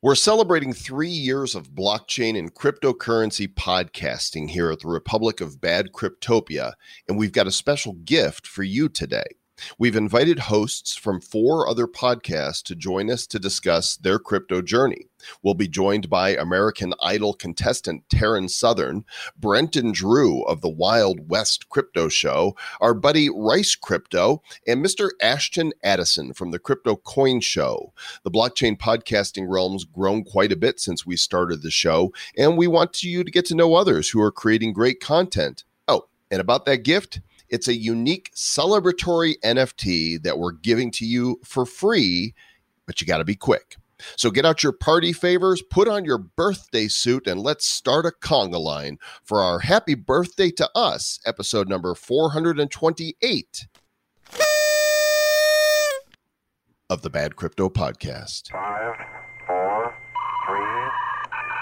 We're celebrating three years of blockchain and cryptocurrency podcasting here at the Republic of Bad Cryptopia, and we've got a special gift for you today. We've invited hosts from four other podcasts to join us to discuss their crypto journey. We'll be joined by American Idol contestant Taryn Southern, Brent and Drew of the Wild West Crypto Show, our buddy Rice Crypto, and Mr. Ashton Addison from the Crypto Coin Show. The blockchain podcasting realm's grown quite a bit since we started the show, and we want you to get to know others who are creating great content. Oh, and about that gift, it's a unique celebratory NFT that we're giving to you for free, but you got to be quick. So get out your party favors, put on your birthday suit, and let's start a conga line for our Happy Birthday to Us, episode number 428 of the Bad Crypto Podcast. Five, four, three,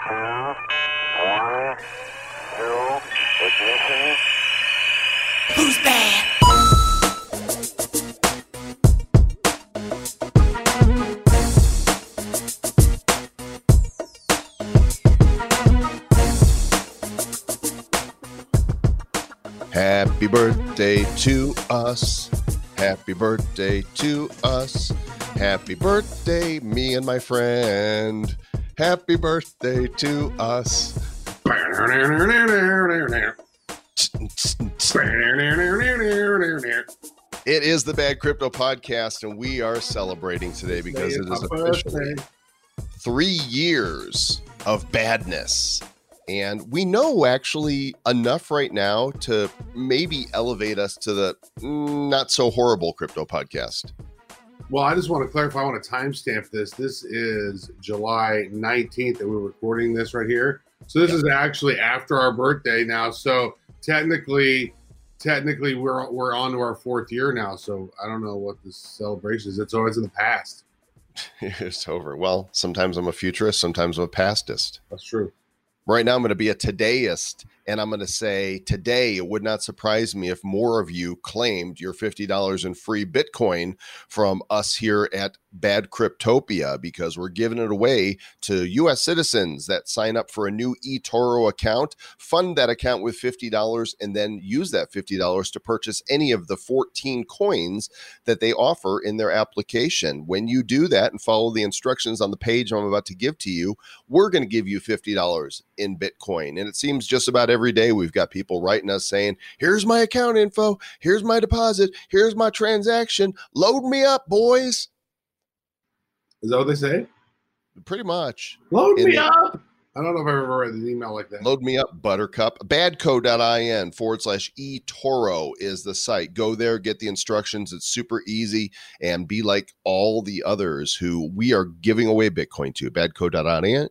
two, one, zero, ignition. Who's bad? Happy birthday to us. Happy birthday to us. Happy birthday, me and my friend. Happy birthday to us. It is the Bad Crypto Podcast, and we are celebrating today because it is officially three years of badness. And we know actually enough right now to maybe elevate us to the not so horrible crypto podcast. Well, I just want to clarify. I want to timestamp this. This is July 19th that we're recording this right here. So this is actually after our birthday now. So technically, technically we're we're on to our fourth year now. So I don't know what this celebration is. It's always in the past. it's over. Well, sometimes I'm a futurist, sometimes I'm a pastist. That's true. Right now, I'm going to be a todayist, and I'm going to say today it would not surprise me if more of you claimed your $50 in free Bitcoin from us here at Bad Cryptopia because we're giving it away to U.S. citizens that sign up for a new eToro account, fund that account with $50, and then use that $50 to purchase any of the 14 coins that they offer in their application. When you do that and follow the instructions on the page I'm about to give to you, we're going to give you $50 in Bitcoin. And it seems just about every day we've got people writing us saying, here's my account info, here's my deposit, here's my transaction, load me up, boys. Is that what they say? Pretty much. Load In me the- up. I don't know if I've ever read an email like that. Load me up, Buttercup. Badco.in forward slash eToro is the site. Go there, get the instructions. It's super easy and be like all the others who we are giving away Bitcoin to. Badco.in.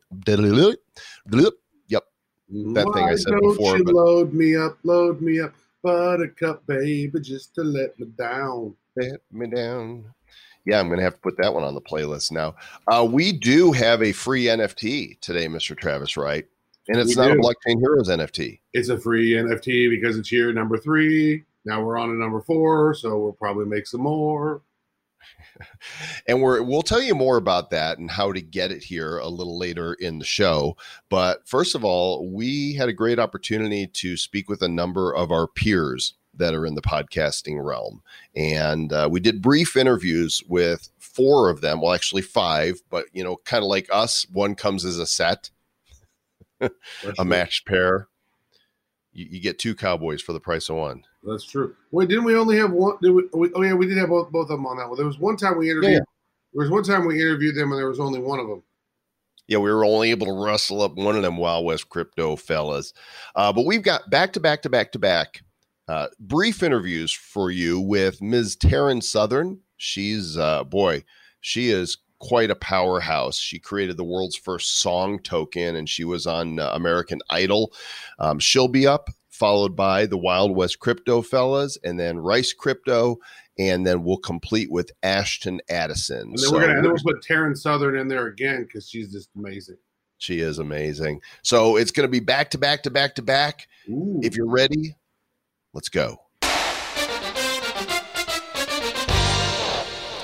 That thing I Why said don't before, You but- load me up, load me up, buttercup, baby, just to let me down. Let me down. Yeah, I'm going to have to put that one on the playlist now. Uh, we do have a free NFT today, Mr. Travis Wright. And it's We not a do. Blockchain Heroes NFT. It's a free NFT because it's year number three. Now we're on to number four, so we'll probably make some more. and we're we'll tell you more about that and how to get it here a little later in the show. But first of all we had a great opportunity to speak with a number of our peers that are in the podcasting realm. And uh, we did brief interviews with four of them. Well actually five but you know kind of like us one comes as a set a matched pair. You, you get two cowboys for the price of one That's true. Wait, didn't we only have one? Did we, we- oh yeah, we did have both, both of them on that one. There was one time we interviewed. yeah. There was one time we interviewed them, and there was only one of them. Yeah, we were only able to rustle up one of them Wild West crypto fellas. Uh, but we've got back to back to back to back uh, brief interviews for you with Ms. Taryn Southern. She's, uh, boy, she is quite a powerhouse. She created the world's first song token and she was on uh, American Idol. Um, she'll be up, followed by the Wild West crypto fellas, and then Rice Crypto. And then we'll complete with Ashton Addison. And then So we're gonna and then we're- we'll put Taryn Southern in there again because she's just amazing. She is amazing. So it's going to be back to back to back to back. Ooh. If you're ready, let's go.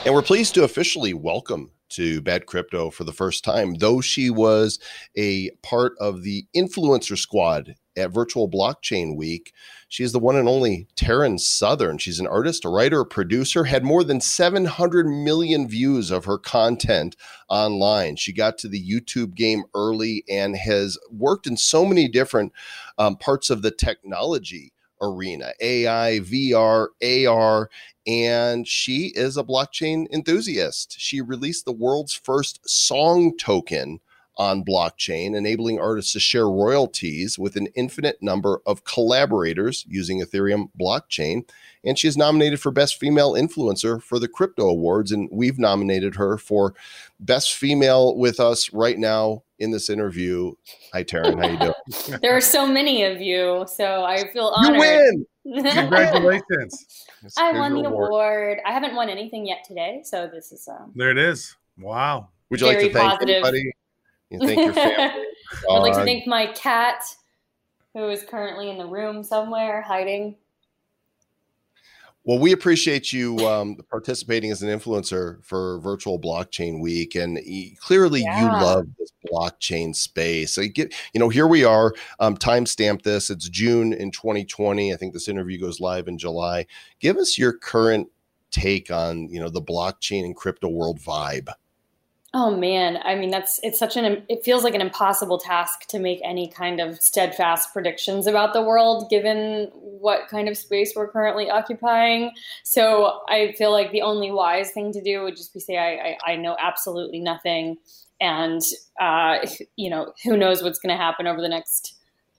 And we're pleased to officially welcome to Bad Crypto for the first time, though she was a part of the influencer squad at Virtual Blockchain Week. She is the one and only Taryn Southern. She's an artist, a writer, a producer, had more than 700 million views of her content online. She got to the YouTube game early and has worked in so many different um, parts of the technology arena AI, VR, AR, and she is a blockchain enthusiast. She released the world's first song token on blockchain, enabling artists to share royalties with an infinite number of collaborators using Ethereum blockchain. And she is nominated for Best Female Influencer for the Crypto Awards. And we've nominated her for Best Female with us right now in this interview. Hi, Taryn. How you doing? there are so many of you, so I feel honored. You win. Congratulations. I won the award. I haven't won anything yet today, so this is um, There it is. Wow. Would you like to thank positive. anybody? You thank your family. I'd like to thank my cat, who is currently in the room somewhere hiding. Well, we appreciate you um, participating as an influencer for Virtual Blockchain Week, and clearly you love this blockchain space. So you get, you know, here we are. Um, timestamp this. It's June in 2020. I think this interview goes live in July. Give us your current take on, you know, the blockchain and crypto world vibe. Oh man, I mean that's it's such an it feels like an impossible task to make any kind of steadfast predictions about the world given what kind of space we're currently occupying. So I feel like the only wise thing to do would just be say I I, I know absolutely nothing, and uh, you know who knows what's going to happen over the next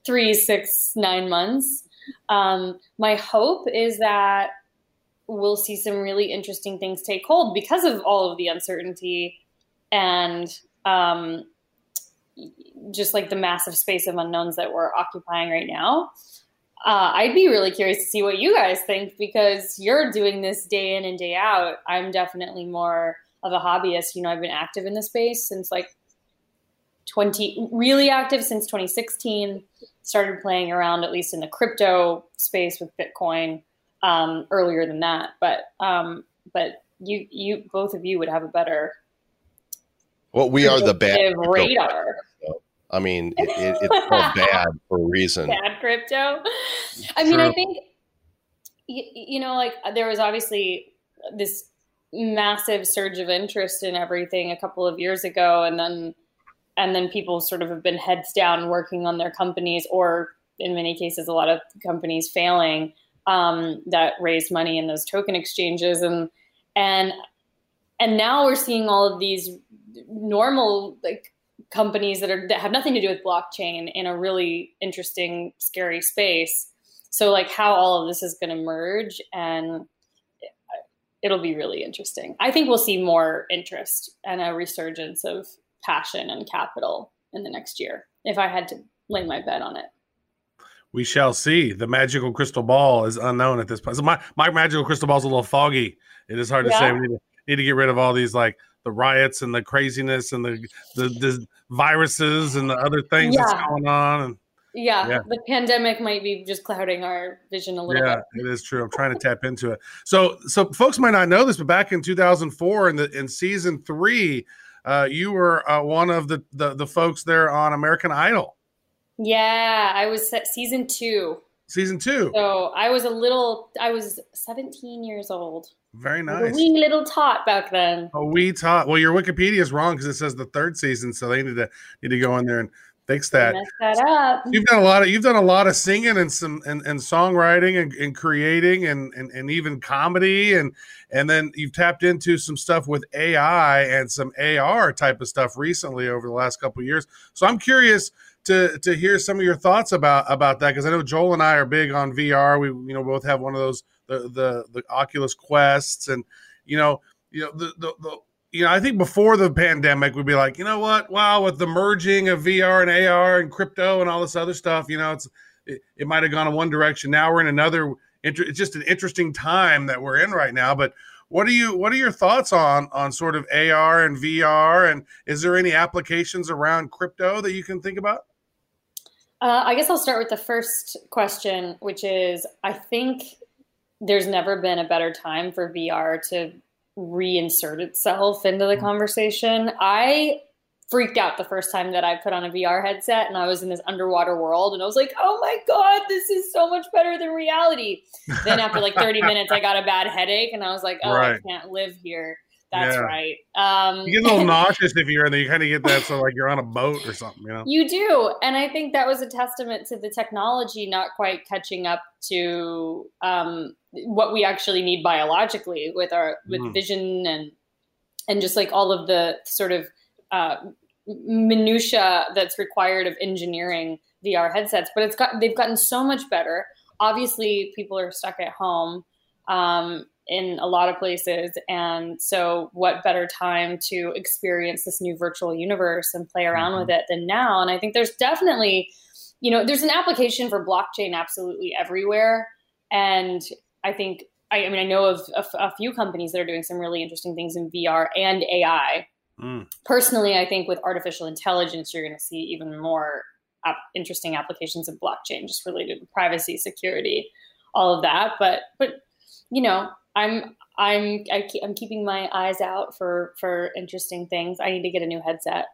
three, six, nine months. Um, my hope is that we'll see some really interesting things take hold because of all of the uncertainty and um, just like the massive space of unknowns that we're occupying right now. Uh, I'd be really curious to see what you guys think because you're doing this day in and day out. I'm definitely more of a hobbyist. You know, I've been active in the space since like 20, really active since 2016. Started playing around, at least in the crypto space with Bitcoin um, earlier than that. But um, but you you both of you would have a better Well, we are the bad. predictive crypto. I mean, it, it, it's called bad for a reason. Bad crypto. I mean, I think you, you know, like there was obviously this massive surge of interest in everything a couple of years ago, and then and then people sort of have been heads down working on their companies, or in many cases, a lot of companies failing um, that raised money in those token exchanges, and and and now we're seeing all of these normal like companies that are that have nothing to do with blockchain in a really interesting, scary space. So like how all of this is going to merge and it'll be really interesting. I think we'll see more interest and a resurgence of passion and capital in the next year if I had to lay my bet on it. We shall see. The magical crystal ball is unknown at this point. So my, my magical crystal ball is a little foggy. It is hard to say. We need to, need to get rid of all these like the riots and the craziness and the the, the viruses and the other things that's Yeah. going on. And Yeah, Yeah. the pandemic might be just clouding our vision a little yeah, bit. it is true. I'm trying to tap into it. So so folks might not know this, but back in 2004 in the in season three, uh, you were uh, one of the, the the folks there on American Idol Yeah, I was season 2. season two. So I was a little I was 17 years old. Very nice. A wee little tot back then. Oh, we taught. Well, your Wikipedia is wrong because it says the third season, so they need to need to go in there and fix that. Mess that up. You've done a lot of you've done a lot of singing and some and, and songwriting and, and creating and, and and even comedy and and then you've tapped into some stuff with AI and some AR type of stuff recently over the last couple of years. So I'm curious to to hear some of your thoughts about about that because I know Joel and I are big on VR. We you know both have one of those the the the Oculus Quests and you know you know the the, the you know, I think before the pandemic, we'd be like, you know what? Wow, with the merging of VR and AR and crypto and all this other stuff, you know, it's it, it might have gone in one direction. Now we're in another. It's just an interesting time that we're in right now. But what are you? What are your thoughts on on sort of AR and VR? And is there any applications around crypto that you can think about? Uh, I guess I'll start with the first question, which is I think there's never been a better time for VR to reinsert itself into the conversation. I freaked out the first time that I put on a VR headset and I was in this underwater world and I was like, "Oh my god, this is so much better than reality." then after like 30 minutes I got a bad headache and I was like, "Oh, Right. I can't live here." That's Yeah. right. Um You get a little nauseous if you're in there. You kind of get that, so like you're on a boat or something, you know. You do. And I think that was a testament to the technology not quite catching up to um, what we actually need biologically with our with Mhm. vision and and just like all of the sort of uh, minutia that's required of engineering VR headsets. But it's got they've gotten so much better. Obviously, people are stuck at home um, in a lot of places, and so what better time to experience this new virtual universe and play around with it than now? And I think there's definitely, you know, there's an application for blockchain absolutely everywhere, and I think. I, I mean, I know of a, f- a few companies that are doing some really interesting things in VR and AI Mm. personally, I think with artificial intelligence, you're going to see even more ap- interesting applications of blockchain, just related to privacy, security, all of that. But but you know, I'm I'm I keep, I'm keeping my eyes out for for interesting things. I need to get a new headset.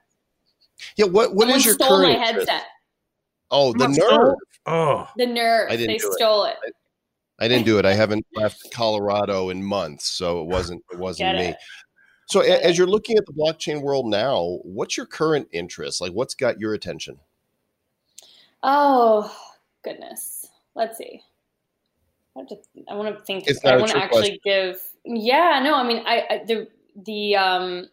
Yeah, what what Someone is your stole current my interest? headset. Oh, the nerve. Oh, The nerve. I didn't They do it. stole it. I didn't do it. I haven't left Colorado in months, so it wasn't it wasn't Get me. it. So Get as it. you're looking at the blockchain world now, what's your current interest? Like what's got your attention? Oh goodness. Let's see. I, have to, I want to think. I want to actually give. Yeah, no. I mean, I, I the the um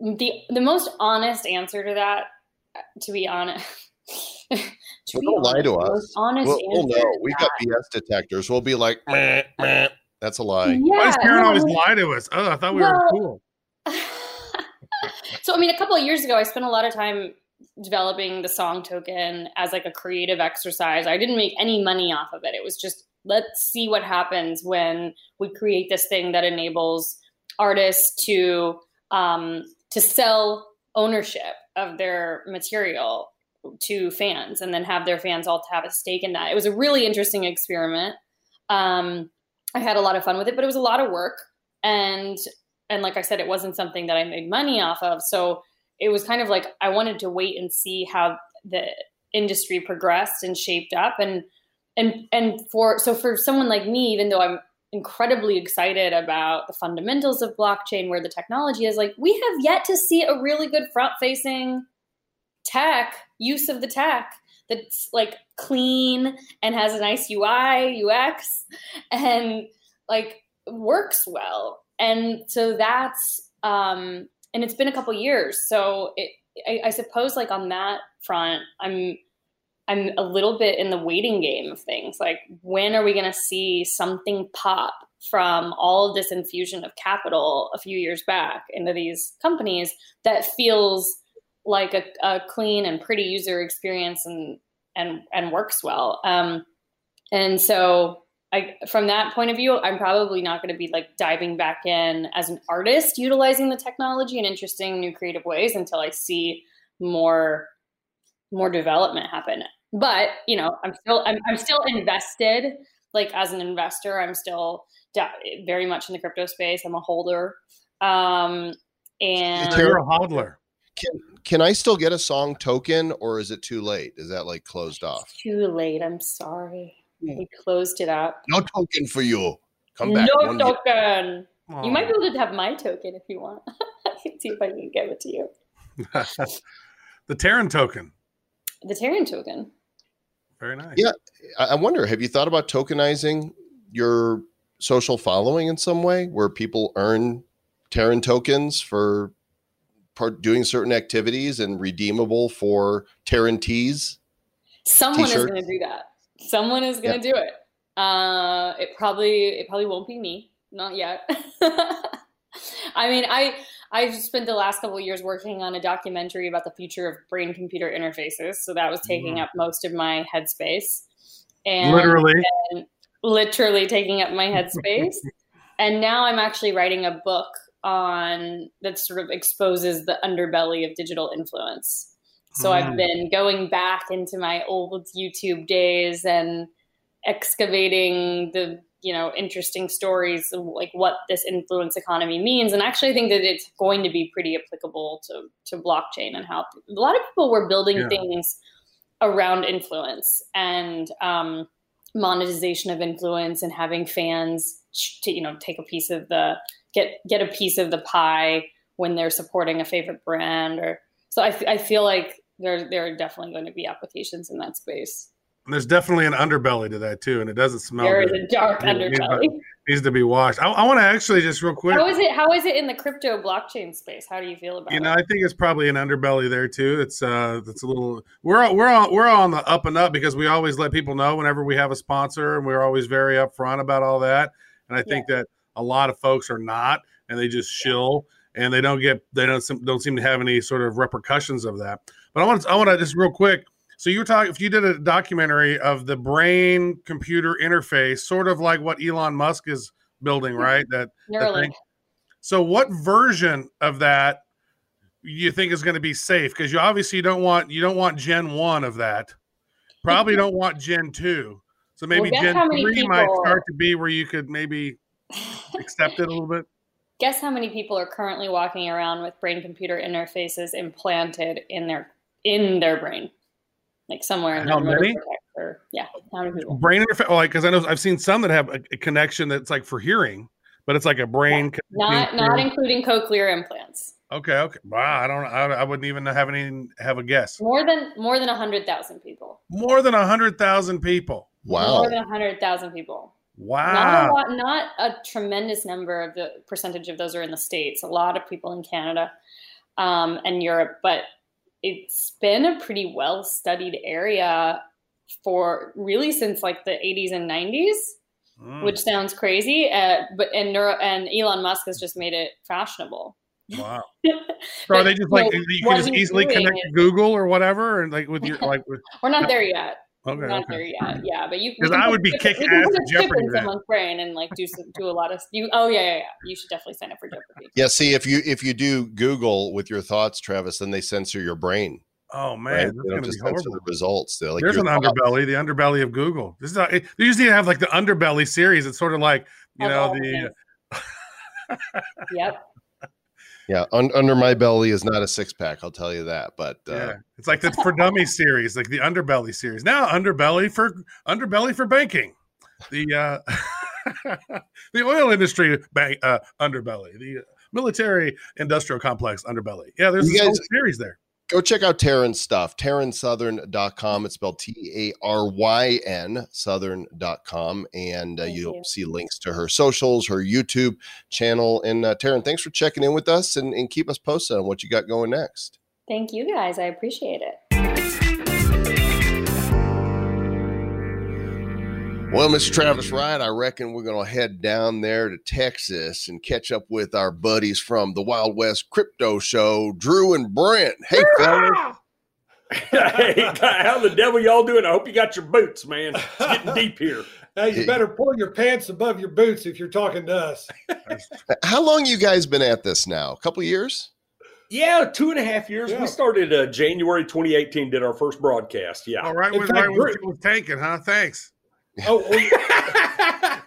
the the most honest answer to that, to be honest. to Well, don't lie to us. most Honest We'll, we'll know. We've got BS detectors. We'll be like, meh, meh. that's a lie. why does Karen no, always lie to us? Oh, I thought we Well- were cool. so I mean, a couple of years ago, I spent a lot of time developing the song token as like a creative exercise. I didn't make any money off of it. It was just let's see what happens when we create this thing that enables artists to um, to sell ownership of their material to fans and then have their fans all have a stake in that. It was a really interesting experiment. Um, I had a lot of fun with it, but it was a lot of work. And and like I said, it wasn't something that I made money off of. So it was kind of like I wanted to wait and see how the industry progressed and shaped up. And and and for so for someone like me, even though I'm incredibly excited about the fundamentals of blockchain, where the technology is, like we have yet to see a really good front facing tech use of the tech that's like clean and has a nice UI, UX, and like works well. And so that's um and it's been a couple years. So it I, I suppose like on that front, I'm I'm a little bit in the waiting game of things. Like when are we gonna see something pop from all of this infusion of capital a few years back into these companies that feels like a, a clean and pretty user experience and and and works well. Um, and so I, from that point of view, I'm probably not going to be like diving back in as an artist utilizing the technology in interesting new creative ways until I see more more development happen. But you know, I'm still I'm, I'm still invested. Like as an investor, I'm still da- very much in the crypto space. I'm a holder, um, and You're a hodler. Can can I still get a song token or is it too late? Is that like closed off? It's too late. I'm sorry. Hmm. We closed it up. No token for you. Come back. No one year. token. You might be able to have my token if you want. I can see if I can give it to you. the Taryn token. The Taryn token. Very nice. Yeah. I I wonder, have you thought about tokenizing your social following in some way where people earn Taryn tokens for part doing certain activities and redeemable for Taryn teas? Someone is T-shirts. going to do that. Someone is going to do it. Uh, it probably it probably won't be me. Not yet. I mean, I I've spent the last couple of years working on a documentary about the future of brain computer interfaces. So that was taking Mm. up most of my headspace. And Literally. literally taking up my headspace. and now I'm actually writing a book on that sort of exposes the underbelly of digital influence. So I've Mm. been going back into my old YouTube days and excavating the you know interesting stories of, like what this influence economy means and actually i think that it's going to be pretty applicable to to blockchain and how a lot of people were building Yeah. things around influence and um, monetization of influence and having fans to you know take a piece of the get get a piece of the pie when they're supporting a favorite brand or so I, feel like there there are definitely going to be applications in that space And there's definitely an underbelly to that too, and it doesn't smell there is good. a dark it underbelly needs to be washed. I, I want to actually just real quick. how is it how is it in the crypto blockchain space how do you feel about You know, it I think it's probably an underbelly there too. It's uh, it's a little. We're all- we're on we're all on the up and up because we always let people know whenever we have a sponsor, and we're always very upfront about all that. And I think that a lot of folks are not, and they just shill, and they don't get they don't don't seem to have any sort of repercussions of that. But I want to I want to just real quick. So you were talking if you did a documentary of the brain computer interface, sort of like what Elon Musk is building, hmm. right? That thing. So, what version of that you think is going to be safe? Because you obviously don't want you don't want Gen one of that. Probably don't want Gen two. So maybe guess Gen three might start to be where you could maybe accept it a little bit. Guess how many people are currently walking around with brain computer interfaces implanted in their in their brain, like somewhere in How their many? Or, yeah, how many people? Brain interface, like because I know I've seen some that have a, a connection that's like for hearing, but it's like a brain. Not not to- including cochlear implants. okay, okay. Wow, I don't. I, I wouldn't even have any have a guess. More than more than a hundred thousand people. More than a hundred thousand people. Wow. More than hundred thousand people. Not a Wow. lot, not a tremendous number of the percentage of those are in the states. A lot of people in Canada um, and Europe, but it's been a pretty well studied area for really since like the 80s and 90s, Mm, which sounds crazy. Uh, but and neuro, and Elon Musk has just made it fashionable. wow. So are they just like No, you can just easily connect is- Google or whatever, and like with your like with We're not there yet. Okay, We're not okay. there yet. Yeah, but you can I would be chip- kicking ass put at Jeopardy in then. someone's brain and like do some, do a lot of you. Oh yeah, yeah, yeah. You should definitely sign up for Jeopardy. Yeah, see if you if you do Google with your thoughts, Travis, then they censor your brain. Oh man, Right? that's They gonna don't be just censor horrible. the results. They're like There's an thoughts. underbelly, the underbelly of Google. This is not, it, they usually have like the underbelly series. It's sort of like you Of know the. Yep. Yeah, un- under my belly is not a six pack. I'll tell you that. But uh, yeah, it's like the for dummies series, like the underbelly series. Now underbelly for underbelly for banking, the uh the oil industry bank uh, underbelly, the military industrial complex underbelly. Yeah, there's a whole series there. Go check out Taryn's stuff. TarynSouthern.com. It's spelled T A R Y N Southern.com. And uh, you'll you. see links to her socials, her YouTube channel. And uh, Taryn, thanks for checking in with us and, and keep us posted on what you got going next. Thank you guys. I appreciate it. Well, Mr. Travis Wright, I reckon we're going to head down there to Texas and catch up with our buddies from the Wild West Crypto Show, Drew and Brent. Hey, fellas. hey, how the devil y'all doing? I hope you got your boots, man. It's getting deep here. Hey, you better pull your pants above your boots if you're talking to us. How long you guys been at this now? A couple years? Yeah, two and a half years. Yeah. We started uh, January 2018, did our first broadcast. Yeah. All right, In with fact, right when Drew- was tanking, huh? Thanks. Oh, we-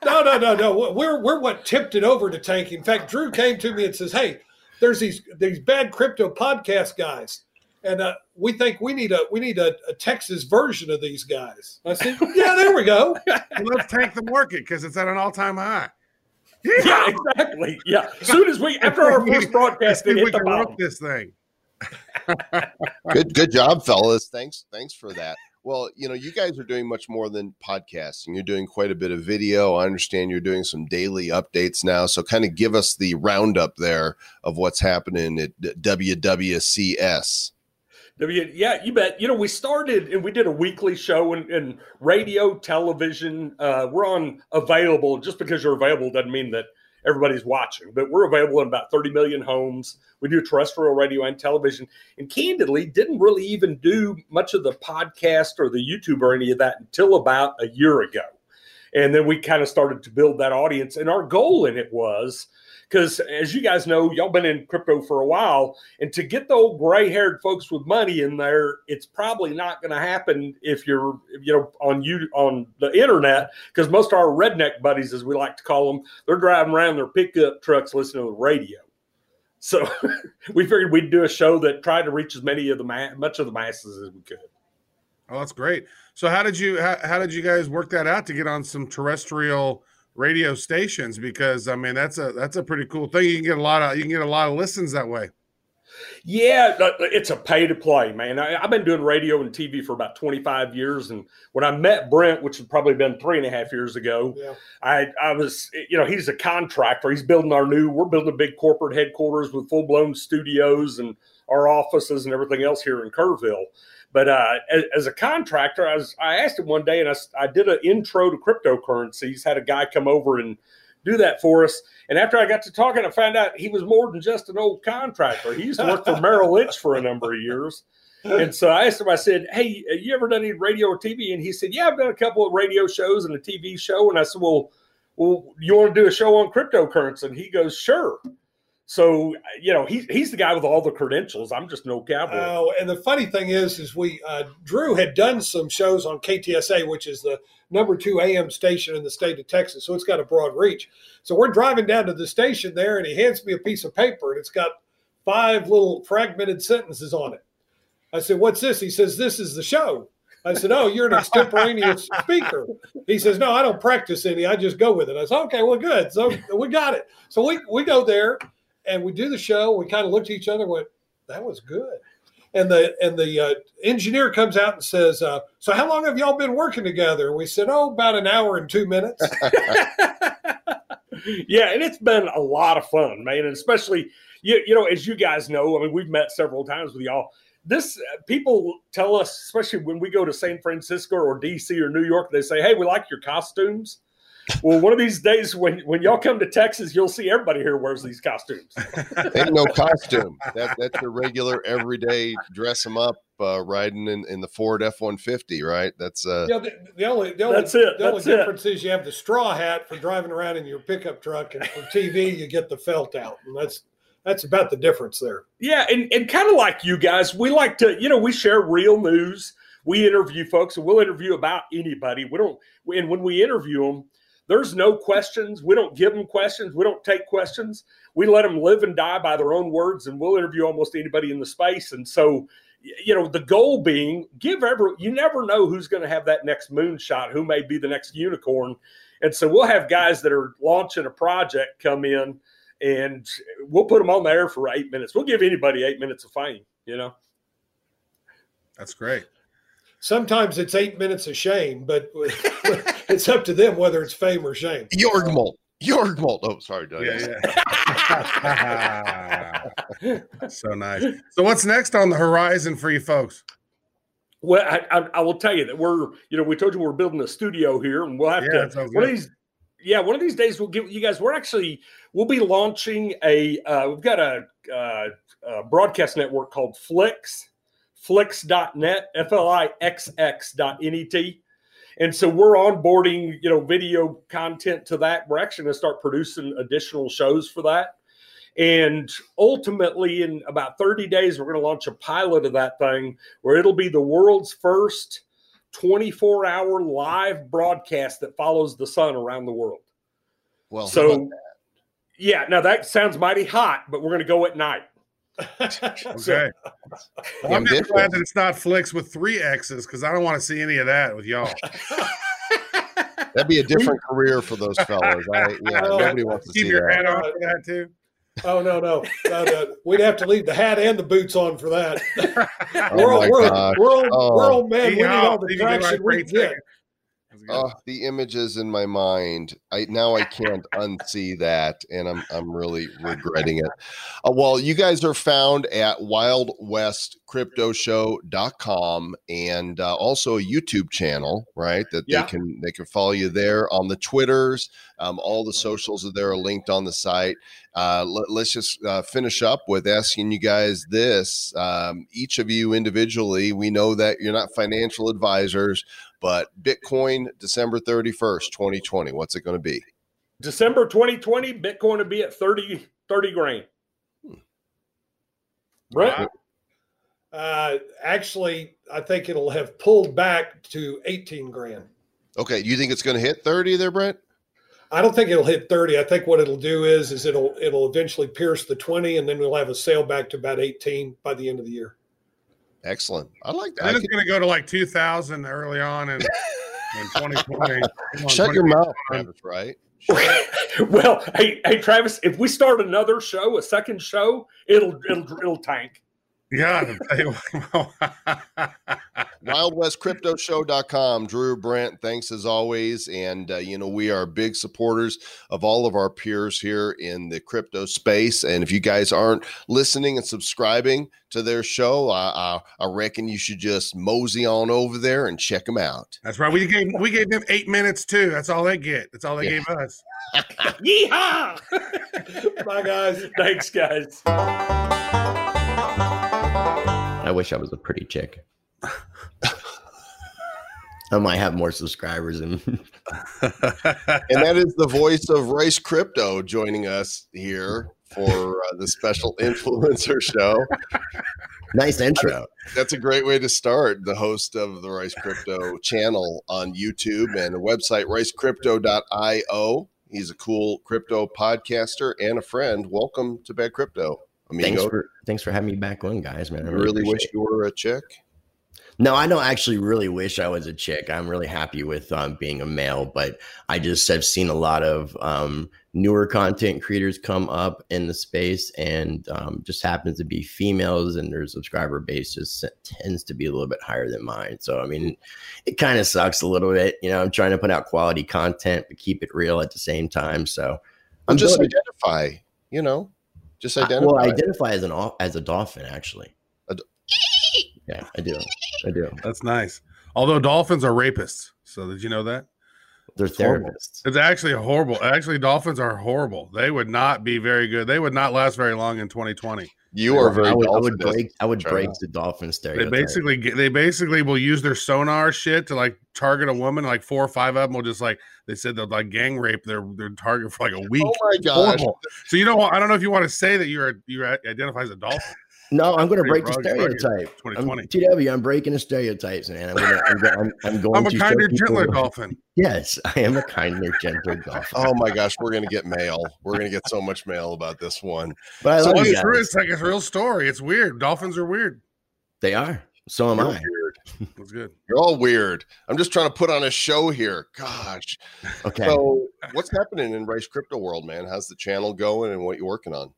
no, no, no, no. We're we're what tipped it over to tank. In fact, Drew came to me and says, "Hey, there's these these bad crypto podcast guys, and uh, we think we need a we need a, a Texas version of these guys." I said, "Yeah, there we go." Let's tank the market because it's at an all-time high. yeah, exactly. Yeah. As soon as we, after our first broadcast, it we hit the can work bottom. this thing. Good, good job, fellas. Thanks, thanks for that. Well, you know, you guys are doing much more than podcasting. You're doing quite a bit of video. I understand you're doing some daily updates now. So, kind of give us the roundup there of what's happening at WWCS. W- Yeah, you bet. You know, we started and we did a weekly show in radio, television. Uh, we're on available. Just because you're available doesn't mean that everybody's watching, but we're available in about 30 million homes. We do terrestrial radio and television. And candidly, didn't really even do much of the podcast or the YouTube or any of that until about a year ago. And then we kind of started to build that audience. And our goal in it was because as you guys know, y'all been in crypto for a while, and to get the old gray-haired folks with money in there, it's probably not going to happen if you're, you know, on you on the internet. Because most of our redneck buddies, as we like to call them, they're driving around their pickup trucks listening to the radio. So we figured we'd do a show that tried to reach as many of the ma- much of the masses as we could. Oh, that's great. So how did you how, how did you guys work that out to get on some terrestrial radio stations? Because I mean that's a that's a pretty cool thing. You can get a lot of you can get a lot of listens that way. Yeah, it's a pay to play, man. I, I've been doing radio and TV for about 25 years. And when I met Brent, which had probably been three and a half years ago, Yeah. I, I was, you know, he's a contractor. He's building our new, we're building a big corporate headquarters with full blown studios and our offices and everything else here in Kerrville. But uh, as, as a contractor, I, was, I asked him one day and I did an intro to cryptocurrencies, had a guy come over and do that for us. And after I got to talking, I found out he was more than just an old contractor. He used to work for Merrill Lynch for a number of years. And so I asked him, I said, Hey, you ever done any radio or TV? And he said, Yeah, I've done a couple of radio shows and a TV show. And I said, Well, well, you want to do a show on cryptocurrency? And he goes, Sure. So, you know, he, he's the guy with all the credentials. I'm just no cowboy. Oh, and the funny thing is, is we uh, Drew had done some shows on KTSA, which is the number two AM station in the state of Texas, so it's got a broad reach. So we're driving down to the station there, and he hands me a piece of paper, and it's got five little fragmented sentences on it. I said, "What's this?" He says, "This is the show." I said, "Oh, you're an extemporaneous speaker." He says, "No, I don't practice any. I just go with it." I said, "Okay, well, good. So we got it." So we we go there, and we do the show. We kind of looked at each other, and went, "That was good." and the and the uh, engineer comes out and says, uh, "So how long have y'all been working together?" And we said, "Oh, about an hour and two minutes." yeah, and it's been a lot of fun, man. And especially, you, you know, as you guys know, I mean, we've met several times with y'all. This uh, people tell us, especially when we go to San Francisco or DC or New York, they say, "Hey, we like your costumes." Well, one of these days when when y'all come to Texas, you'll see everybody here wears these costumes. Ain't no costume. That that's your regular everyday dress them up uh, riding in, in the Ford F one fifty, right? That's uh yeah, the, the only the only, That's it, the only that's it. difference is you have the straw hat for driving around in your pickup truck, and for TV you get the felt out, and that's that's about the difference there. Yeah, and, and kind of like you guys, we like to, you know, we share real news. We interview folks, and we'll interview about anybody. We don't, and when we interview them, there's no questions. We don't give them questions. We don't take questions. We let them live and die by their own words, and we'll interview almost anybody in the space. And so, you know, the goal being give every, you never know who's going to have that next moonshot, who may be the next unicorn. And so we'll have guys that are launching a project come in and we'll put them on the air for eight minutes. We'll give anybody eight minutes of fame, you know? That's great. Sometimes it's eight minutes of shame, but it's up to them whether it's fame or shame. Jorgmolt. Jorgmolt. Oh, sorry, Doug. Yeah, yeah. so nice. So what's next on the horizon for you folks? Well, I, I, I will tell you that we're, you know, we told you we're building a studio here, and we'll have Yeah, to that sounds one of these. Yeah, one of these days we'll give you guys. We're actually we'll be launching a. Uh, we've got a, uh, a broadcast network called Flixx, Flixx.net, F L I X X dot N E T. And so we're onboarding, you know, video content to that. We're actually going to start producing additional shows for that. And ultimately, in about 30 days, we're going to launch a pilot of that thing where it'll be the world's first 24 hour live broadcast that follows the sun around the world. Well, So, yeah, now that sounds mighty hot, but we're going to go at night. Okay. Well, I'm just glad that it's not flicks with three X's because I don't want to see any of that with y'all. that'd be a different career for those fellas. I, yeah, Oh, nobody wants to Keep see your that. hat on for that too. Oh no, no, no, no. we'd have to leave the hat and the boots on for that. Oh we're, my we're, gosh. we're, old, Oh. we're old man. We need all the You can do my traction we great get. Oh, the images in my mind. I now I can't unsee that, and I'm I'm really regretting it. Uh, well, you guys are found at wildwestcryptoshow.com and uh, also a YouTube channel, right? That Yeah. they can they can follow you there on the Twitters. Um, all the socials are there are linked on the site. Uh, let, us just uh, finish up with asking you guys this: um, each of you individually. We know that you're not financial advisors but Bitcoin December 31st, 2020, what's it going to be? December 2020, Bitcoin will be at 30, 30 grand. Brent? Wow. Uh, actually, I think it'll have pulled back to 18 grand. Okay, you think it's going to hit 30 there, Brent? I don't think it'll hit 30. I think what it'll do is is it'll it'll eventually pierce the 20 and then we'll have a sale back to about 18 by the end of the year. Excellent. I like that. Then I it's going to go to like 2000 early on in, in 2020. On, Shut your mouth, Travis, right? well, hey, hey, Travis, if we start another show, a second show, it'll it'll it'll tank. Yeah. I'll tell wildwestcryptoshow.com drew brent thanks as always and uh, you know we are big supporters of all of our peers here in the crypto space and if you guys aren't listening and subscribing to their show i, I, I reckon you should just mosey on over there and check them out That's right. We gave we gave them eight minutes too. That's all they get. That's all they Yeah. gave us. Yeehaw! Bye guys. Thanks, guys. I wish I was a pretty chick. I might have more subscribers and and that is the voice of rice crypto joining us here for uh, the special influencer show nice intro. That's a great way to start. The host of the Rice Crypto channel on YouTube and a website, ricecrypto.io. He's a cool crypto podcaster and a friend. Welcome to Bad Crypto. Thanks Amigo. for thanks for having me back on, guys. Man, I I really wish it. you were a chick. No, I don't actually really wish I was a chick. I'm really happy with um, being a male, but I just have seen a lot of um, newer content creators come up in the space, and um, just happens to be females, and their subscriber base just tends to be a little bit higher than mine. So, I mean, it kind of sucks a little bit. You know, I'm trying to put out quality content, but keep it real at the same time. So, I'm just doing- identify, you know, just I- identify. well, I identify as an as a dolphin, actually. A do- yeah, I do. I do. That's nice. Although dolphins are rapists. So did you know that? They're It's horrible. therapists. It's actually horrible. Actually, dolphins are horrible. They would not be very good. They would not last very long in 2020. you are very I would, I would break. I would break not. the dolphin They stereotype. basically they basically will use their sonar shit to like target a woman. Like four or five of them will just like they said they'll like gang rape their their target for like a oh week. Oh my gosh. Horrible. So you know what? I don't know if you want to say that you're you identify as a dolphin. No, I'm going to break the rugged, rugged. stereotype. 2020. I'm, TW, I'm breaking the stereotypes, man. I'm, gonna, I'm, I'm, I'm going I'm a to kinder, show people- gentler dolphin. Yes, I am a kinder, gentler dolphin. Oh my gosh, we're gonna get mail. We're gonna get so much mail about this one. but I so love it's, true. it's like a real story. It's weird. Dolphins are weird. They are. So am You're I. weird. That's good. You're all weird. I'm just trying to put on a show here. Gosh. Okay. So, what's happening in Rice Crypto World, man? How's the channel going, and what you working on?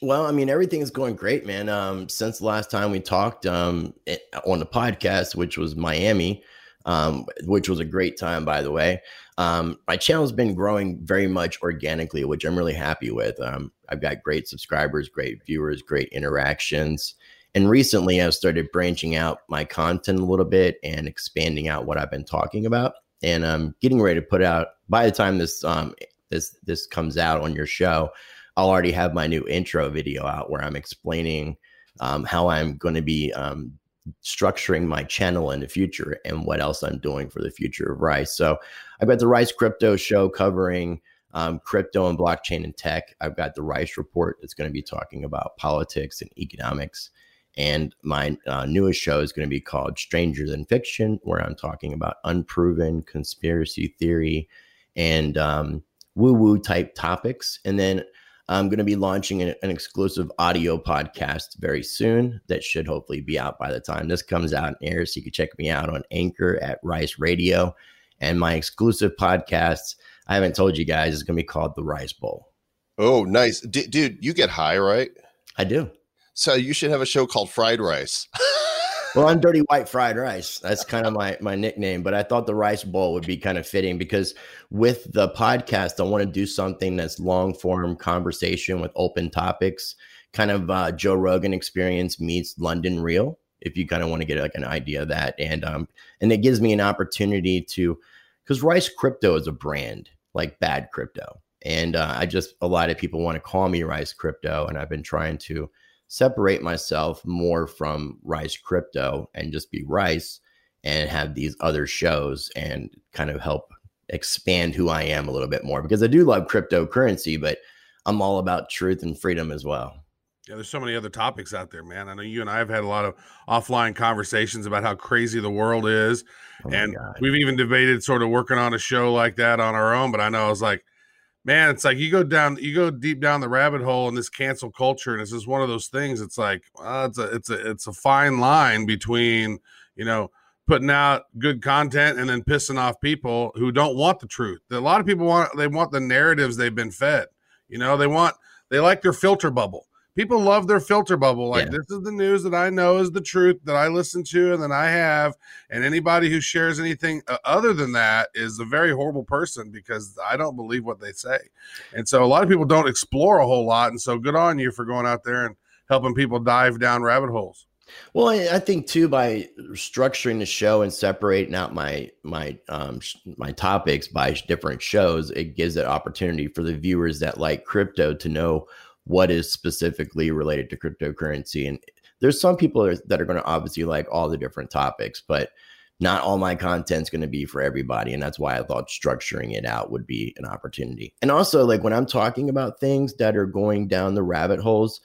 Well, I mean, everything is going great, man. Um, since the last time we talked um, it, on the podcast, which was Miami, um, which was a great time, by the way. Um, my channel's been growing very much organically, which I'm really happy with. Um, I've got great subscribers, great viewers, great interactions. And recently, I've started branching out my content a little bit and expanding out what I've been talking about. And I'm getting ready to put out. By the time this um, this this comes out on your show, I'll already have my new intro video out where I'm explaining um, how I'm going to be um, structuring my channel in the future and what else I'm doing for the future of Rice. So I've got the Rice Crypto Show covering um, crypto and blockchain and tech. I've got the Rice Report that's going to be talking about politics and economics. And my uh, newest show is going to be called Stranger Than Fiction, where I'm talking about unproven conspiracy theory and um, woo woo type topics. And then I'm going to be launching an, an exclusive audio podcast very soon that should hopefully be out by the time this comes out and airs. So you can check me out on Anchor at Rice Radio. And my exclusive podcast, I haven't told you guys, is going to be called The Rice Bowl. Oh, nice, D- dude. You get high, right? I do. So you should have a show called Fried Rice. Well, I'm Dirty White Fried Rice. That's kind of my my nickname. But I thought the Rice Bowl would be kind of fitting because with the podcast, I want to do something that's long form conversation with open topics, kind of uh, Joe Rogan experience meets London Real. If you kind of want to get like an idea of that, and um, and it gives me an opportunity to, because Rice Crypto is a brand like Bad Crypto, and uh, I just a lot of people want to call me Rice Crypto, and I've been trying to separate myself more from Rice Crypto and just be Rice and have these other shows and kind of help expand who I am a little bit more because I do love cryptocurrency, but I'm all about truth and freedom as well. Yeah, there's so many other topics out there, man. I know you and I have had a lot of offline conversations about how crazy the world is. Oh and God. we've even debated sort of working on a show like that on our own. But I know I was like, man, it's like you go down, you go deep down the rabbit hole in this cancel culture, and it's just one of those things. It's like, well, it's a, it's a, it's a fine line between, you know, putting out good content and then pissing off people who don't want the truth. A lot of people want, they want the narratives they've been fed. You know, they want, they like their filter bubble. People love their filter bubble. Like Yeah. this is the news that I know is the truth that I listen to and that I have. And anybody who shares anything uh, other than that is a very horrible person because I don't believe what they say. And so a lot of people don't explore a whole lot. And so good on you for going out there and helping people dive down rabbit holes. Well, I think too by structuring the show and separating out my my um sh- my topics by different shows, it gives that opportunity for the viewers that like crypto to know what is specifically related to cryptocurrency. And there's some people that are- that are going to obviously like all the different topics, but not all my content's going to be for everybody and that's why i thought structuring it out would be an opportunity and also like when i'm talking about things that are going down the rabbit holes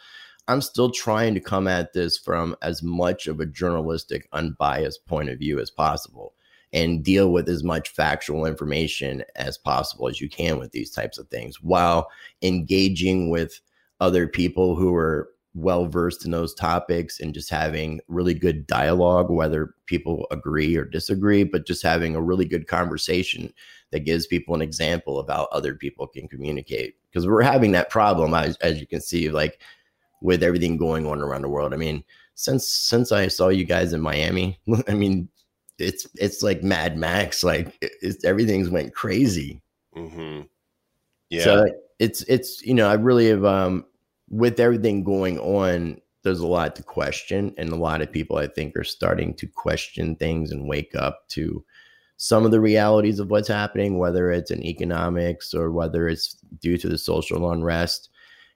i'm still trying to come at this from as much of a journalistic unbiased point of view as possible and deal with as much factual information as possible as you can with these types of things while engaging with other people who are well versed in those topics and just having really good dialogue, whether people agree or disagree, but just having a really good conversation that gives people an example of how other people can communicate. Because we're having that problem, as, as you can see, like with everything going on around the world. I mean, since since I saw you guys in Miami, I mean, it's it's like Mad Max. Like it's, everything's went crazy. hmm Yeah. So it's it's you know I really have um with everything going on, there's a lot to question, and a lot of people I think are starting to question things and wake up to some of the realities of what's happening, whether it's in economics or whether it's due to the social unrest.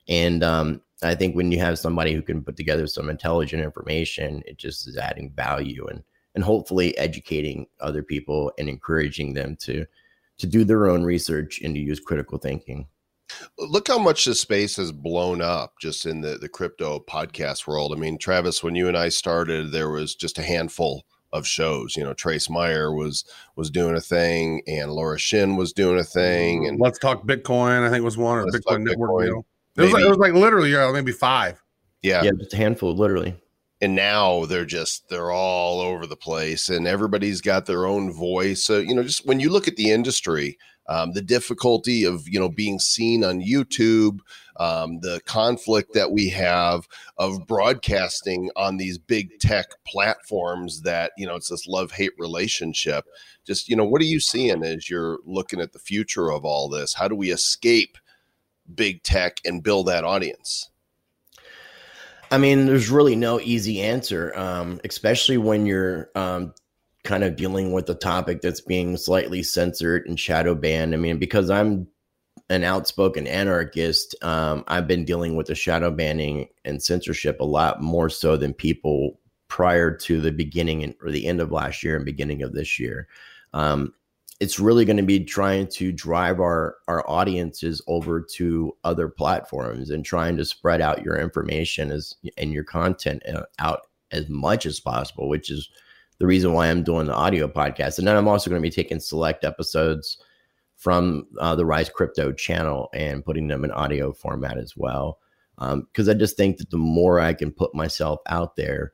And um, I think when you have somebody who can put together some intelligent information, it just is adding value and and hopefully educating other people and encouraging them to to do their own research and to use critical thinking. Look how much this space has blown up just in the, the crypto podcast world. I mean, Travis, when you and I started, there was just a handful of shows. You know, Trace Mayer was was doing a thing, and Laura Shin was doing a thing, mm-hmm. and Let's talk Bitcoin. I think was one or Let's Bitcoin Network. Bitcoin. deal. It was, like, it was like literally yeah, maybe five. yeah, Yeah, just a handful, literally. and now they're just they're all over the place and everybody's got their own voice so you know just when you look at the industry um, the difficulty of you know being seen on youtube um, the conflict that we have of broadcasting on these big tech platforms that you know it's this love hate relationship. Just you know what are you seeing as you're looking at the future of all this? How do we escape big tech and build that audience? I mean, there's really no easy answer, um, especially when you're um, kind of dealing with a topic that's being slightly censored and shadow banned. I mean, because I'm an outspoken anarchist, um, I've been dealing with the shadow banning and censorship a lot more so than people prior to the beginning and, or the end of last year and beginning of this year. Um, it's really going to be trying to drive our our audiences over to other platforms and trying to spread out your information as and your content uh, out as much as possible which is the reason why i'm doing the audio podcast and then i'm also going to be taking select episodes from uh, the Rice Crypto channel and putting them in audio format as well because i just think that the more i can put myself out there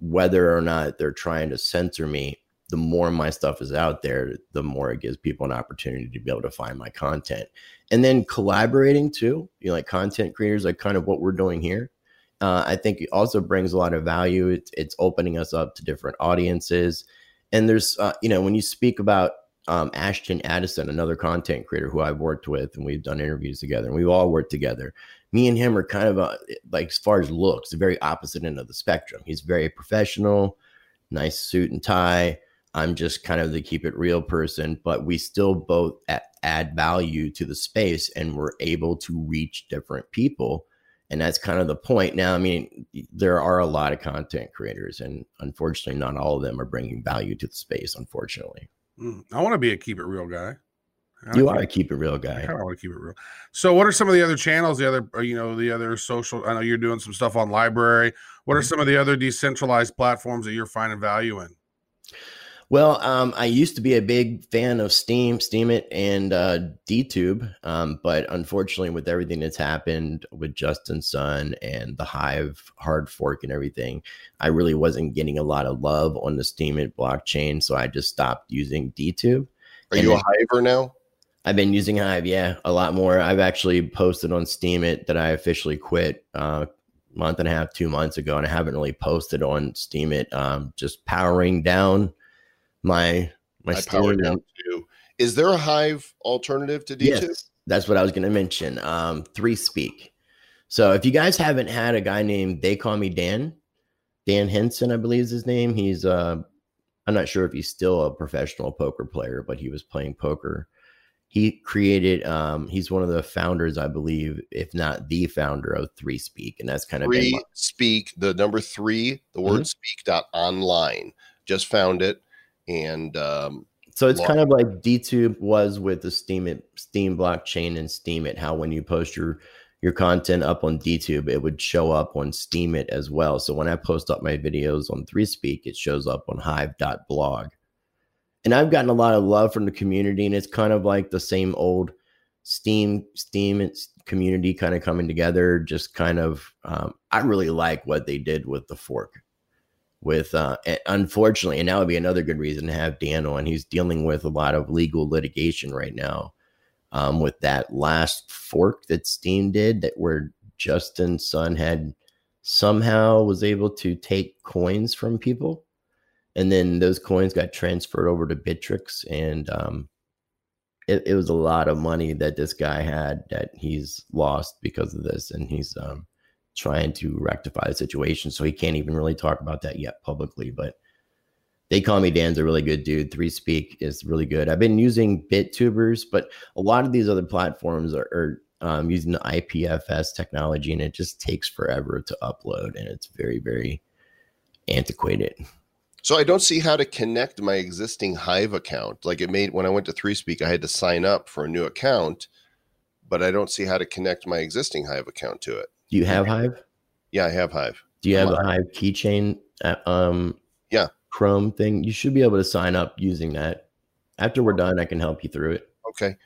whether or not they're trying to censor me the more my stuff is out there, the more it gives people an opportunity to be able to find my content. And then collaborating too, you know, like content creators, like kind of what we're doing here. Uh, I think it also brings a lot of value. It's, opening us up to different audiences. And there's, uh, you know, when you speak about um, Ashton Addison, another content creator who I've worked with, and we've done interviews together, and we've all worked together. Me and him are kind of a, like, as far as looks, the very opposite end of the spectrum. He's very professional, nice suit and tie. I'm just kind of the keep it real person, but we still both add value to the space and we're able to reach different people. And that's kind of the point. Now, I mean, there are a lot of content creators, and unfortunately, not all of them are bringing value to the space, unfortunately. Mm, I want to be a keep it real guy. You are a keep it real guy. I kind of want to keep it real. So, what are some of the other channels? The other, uh, you know, the other social. I know you're doing some stuff on LBRY. What Mm-hmm. are some of the other decentralized platforms that you're finding value in? Well, um, I used to be a big fan of Steem, Steemit, and uh, DTube, um, but unfortunately, with everything that's happened with Justin Sun and the Hive hard fork and everything, I really wasn't getting a lot of love on the Steemit blockchain, so I just stopped using DTube. Are And you a hiver now? I've been using Hive, yeah, a lot more. I've actually posted on Steemit that I officially quit uh, a month and a half, two months ago, and I haven't really posted on Steemit. Um, just powering down my my I power down too. Is there a hive alternative to DTube? Yes, that's what I was going to mention. Um, three speak. So if you guys haven't had a guy named They Call Me Dan, Dan Henson, I believe is his name. He's uh, I'm not sure if he's still a professional poker player, but he was playing poker. He created. Um, he's one of the founders, I believe, if not the founder of Three Speak, and that's kind of Three speak the number three, the Mm-hmm. word speak dot online. Just found it. And um, So it's kind of like DTube was with the Steam it, Steem blockchain and Steemit. How when you post your your content up on DTube, it would show up on Steemit as well. So when I post up my videos on ThreeSpeak, it shows up on Hive.blog. And I've gotten a lot of love from the community, and it's kind of like the same old Steem Steam it's community kind of coming together. Just kind of, um, I really like what they did with the fork with uh unfortunately and that would be another good reason to have dan on. He's dealing with a lot of legal litigation right now um with that last fork that Steem did that where justin sun had somehow was able to take coins from people. And then those coins got transferred over to Bittrex and um it, it was a lot of money that this guy had that he's lost because of this. And he's um trying to rectify the situation. So he can't even really talk about that yet publicly. But they call me Dan's a really good dude. Three Speak is really good. I've been using BitTubers, but a lot of these other platforms are, are um, using the IPFS technology, and it just takes forever to upload, and it's very, very antiquated. so I don't see how to connect my existing Hive account. Like it made when I went to Three Speak, I had to sign up for a new account, but I don't see how to connect my existing Hive account to it. Do you have Hive? Yeah, I have Hive. Do you have a Hive keychain? uh, Um, Yeah. Chrome thing. You should be able to sign up using that. After we're done, I can help you through it. Okay.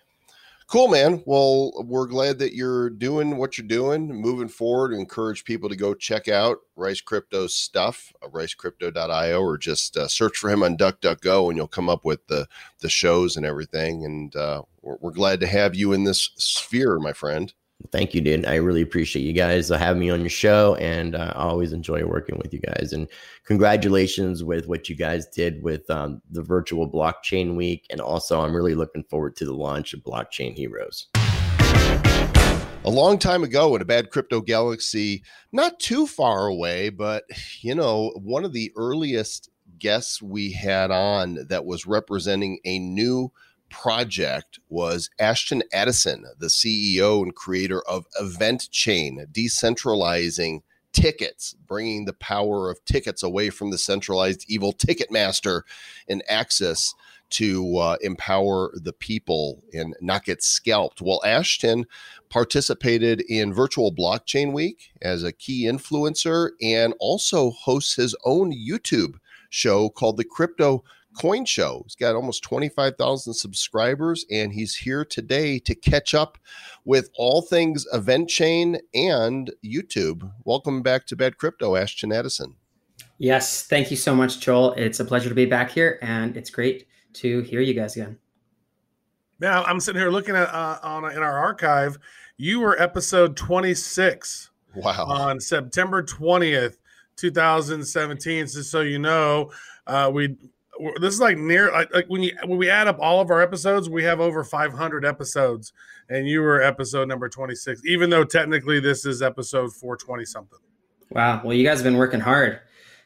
Cool, man. Well, we're glad that you're doing what you're doing, moving forward. Encourage people to go check out Rice Crypto's stuff, uh, ricecrypto.io, or just uh, search for him on DuckDuckGo, and you'll come up with the the shows and everything. And uh, we're, we're glad to have you in this sphere, my friend. Thank you, dude. I really appreciate you guys uh, having me on your show, and uh, I always enjoy working with you guys. And congratulations with what you guys did with um, the virtual blockchain week, and also I'm really looking forward to the launch of Blockchain Heroes. A long time ago in a bad crypto galaxy, not too far away, but you know, one of the earliest guests we had on that was representing a new project was Ashton Addison, the CEO and creator of Event Chain, decentralizing tickets, bringing the power of tickets away from the centralized evil Ticketmaster and access to uh, empower the people and not get scalped. Well, Ashton participated in Virtual Blockchain Week as a key influencer and also hosts his own YouTube show called the Crypto Coin Show. He's got almost 25,000 subscribers and he's here today to catch up with all things Event Chain and YouTube. Welcome back to Bad Crypto, Ashton Addison. Yes, thank you so much, Joel. It's a pleasure to be back here, and it's great to hear you guys again. Yeah, I'm sitting here looking at uh, on in our archive. You were episode 26 Wow. on September 20th, 2017. So, so you know, uh, we we're- this is like near like, like when you when we add up all of our episodes, we have over 500 episodes, and you were episode number 26. Even though technically this is episode 420 something. Wow. Well, you guys have been working hard,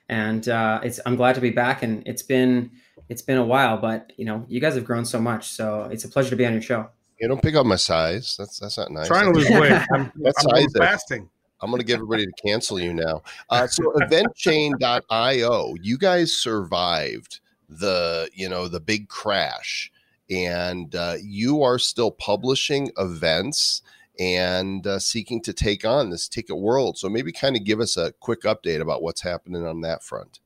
and uh, it's I'm glad to be back. And it's been it's been a while, but you know, you guys have grown so much, so it's a pleasure to be on your show. You don't pick up my size. That's that's not nice. Trying to lose weight. I'm, That's I'm size fasting. I'm going to get everybody to cancel you now. Uh, so eventchain.io, you guys survived the, you know, the big crash and uh, you are still publishing events and uh, seeking to take on this ticket world. So maybe kind of give us a quick update about what's happening on that front.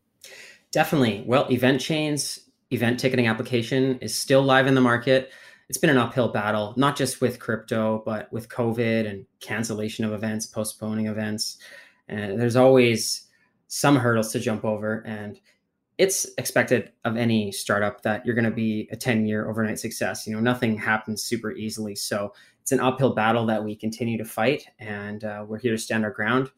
Definitely. Well, Event Chain's event ticketing application is still live in the market. It's been an uphill battle, not just with crypto, but with COVID and cancellation of events, postponing events. And there's always some hurdles to jump over. And it's expected of any startup that you're going to be a 10 year overnight success. You know, nothing happens super easily. So it's an uphill battle that we continue to fight. And uh, we're here to stand our ground.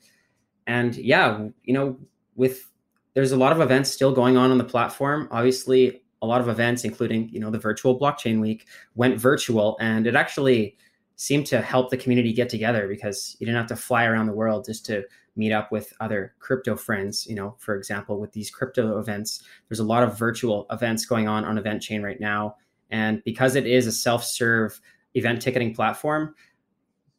And yeah, you know, with there's a lot of events still going on on the platform. Obviously, a lot of events, including you know the virtual blockchain week, went virtual, and it actually seemed to help the community get together because you didn't have to fly around the world just to meet up with other crypto friends. You know, for example, with these crypto events, there's a lot of virtual events going on on Event Chain right now, and because it is a self-serve event ticketing platform,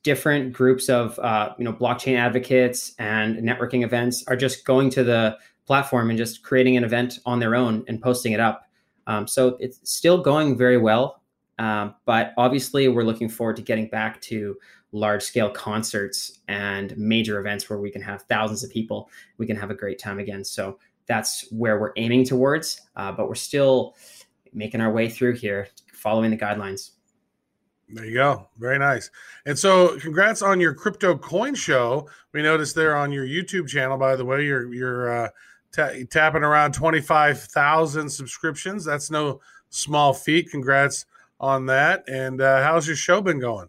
different groups of uh, you know blockchain advocates and networking events are just going to the platform and just creating an event on their own and posting it up. Um, so it's still going very well. Um, but obviously, we're looking forward to getting back to large scale concerts and major events where we can have thousands of people. We can have a great time again. So that's where we're aiming towards. Uh, but we're still making our way through here, following the guidelines. There you go. Very nice. And so, congrats on your crypto coin show. We noticed there on your YouTube channel, by the way, you're you're uh, ta- tapping around twenty five thousand subscriptions. That's no small feat. Congrats on that. And uh, how's your show been going?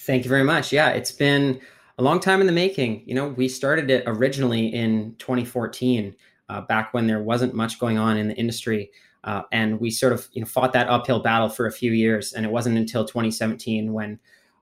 Thank you very much. Yeah, it's been a long time in the making. You know, we started it originally in 2014, uh, back when there wasn't much going on in the industry. Uh, and we sort of you know fought that uphill battle for a few years, and it wasn't until 2017 when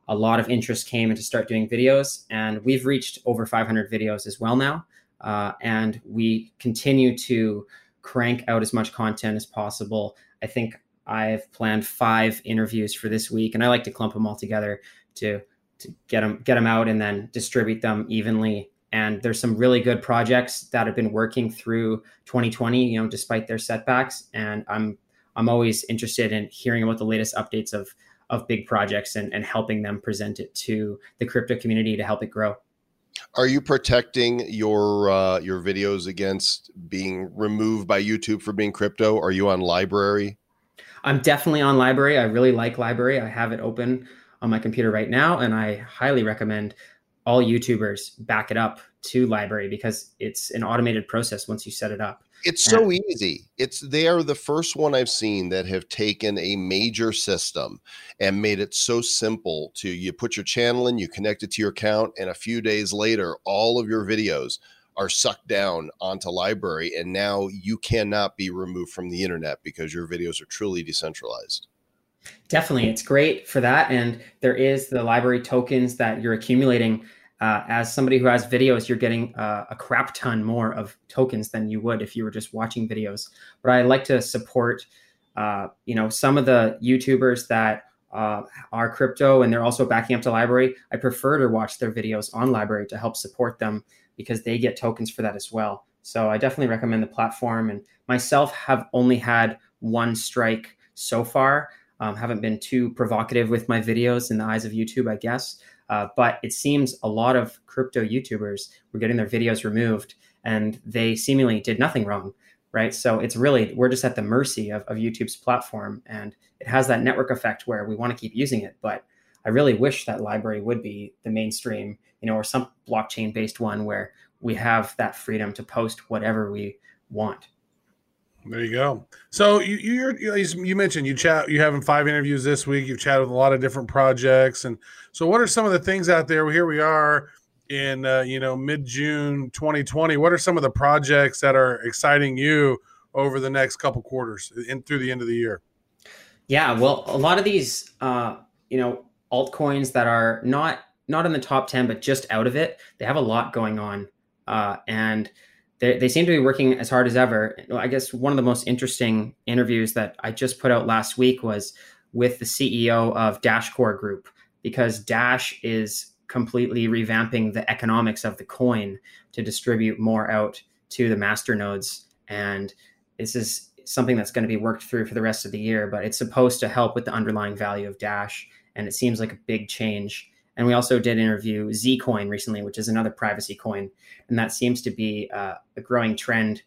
a lot of interest came into start doing videos, and we've reached over 500 videos as well now, uh, and we continue to crank out as much content as possible. I think I've planned five interviews for this week, and I like to clump them all together to to get them get them out and then distribute them evenly and there's some really good projects that have been working through 2020 you know despite their setbacks and i'm i'm always interested in hearing about the latest updates of of big projects and, and helping them present it to the crypto community to help it grow are you protecting your uh, your videos against being removed by youtube for being crypto are you on LBRY? i'm definitely on LBRY. i really like LBRY. i have it open on my computer right now and i highly recommend all YouTubers back it up to LBRY because it's an automated process once you set it up. It's so easy. It's they are the first one I've seen that have taken a major system and made it so simple to you put your channel in, you connect it to your account, and a few days later, all of your videos are sucked down onto LBRY and now you cannot be removed from the internet because your videos are truly decentralized. Definitely, it's great for that, and there is the LBRY tokens that you're accumulating uh, as somebody who has videos, you're getting uh, a crap ton more of tokens than you would if you were just watching videos. But I like to support, uh, you know, some of the YouTubers that uh, are crypto and they're also backing up to LBRY. I prefer to watch their videos on LBRY to help support them because they get tokens for that as well. So I definitely recommend the platform. And myself have only had one strike so far. Um, haven't been too provocative with my videos in the eyes of YouTube, I guess. Uh, but it seems a lot of crypto YouTubers were getting their videos removed and they seemingly did nothing wrong, right? So it's really, we're just at the mercy of, of YouTube's platform. And it has that network effect where we want to keep using it. But I really wish that LBRY would be the mainstream, you know, or some blockchain based one where we have that freedom to post whatever we want. There you go. So you you you mentioned you chat you having five interviews this week. You've chatted with a lot of different projects, and so what are some of the things out there? Well, here we are in uh, you know mid June 2020. What are some of the projects that are exciting you over the next couple quarters and through the end of the year? Yeah, well, a lot of these uh, you know altcoins that are not not in the top ten, but just out of it, they have a lot going on, uh, and they, they seem to be working as hard as ever. I guess one of the most interesting interviews that I just put out last week was with the CEO of Dashcore Group, because Dash is completely revamping the economics of the coin to distribute more out to the master nodes. And this is something that's going to be worked through for the rest of the year, but it's supposed to help with the underlying value of Dash. And it seems like a big change. And we also did interview Zcoin recently, which is another privacy coin, and that seems to be uh, a growing trend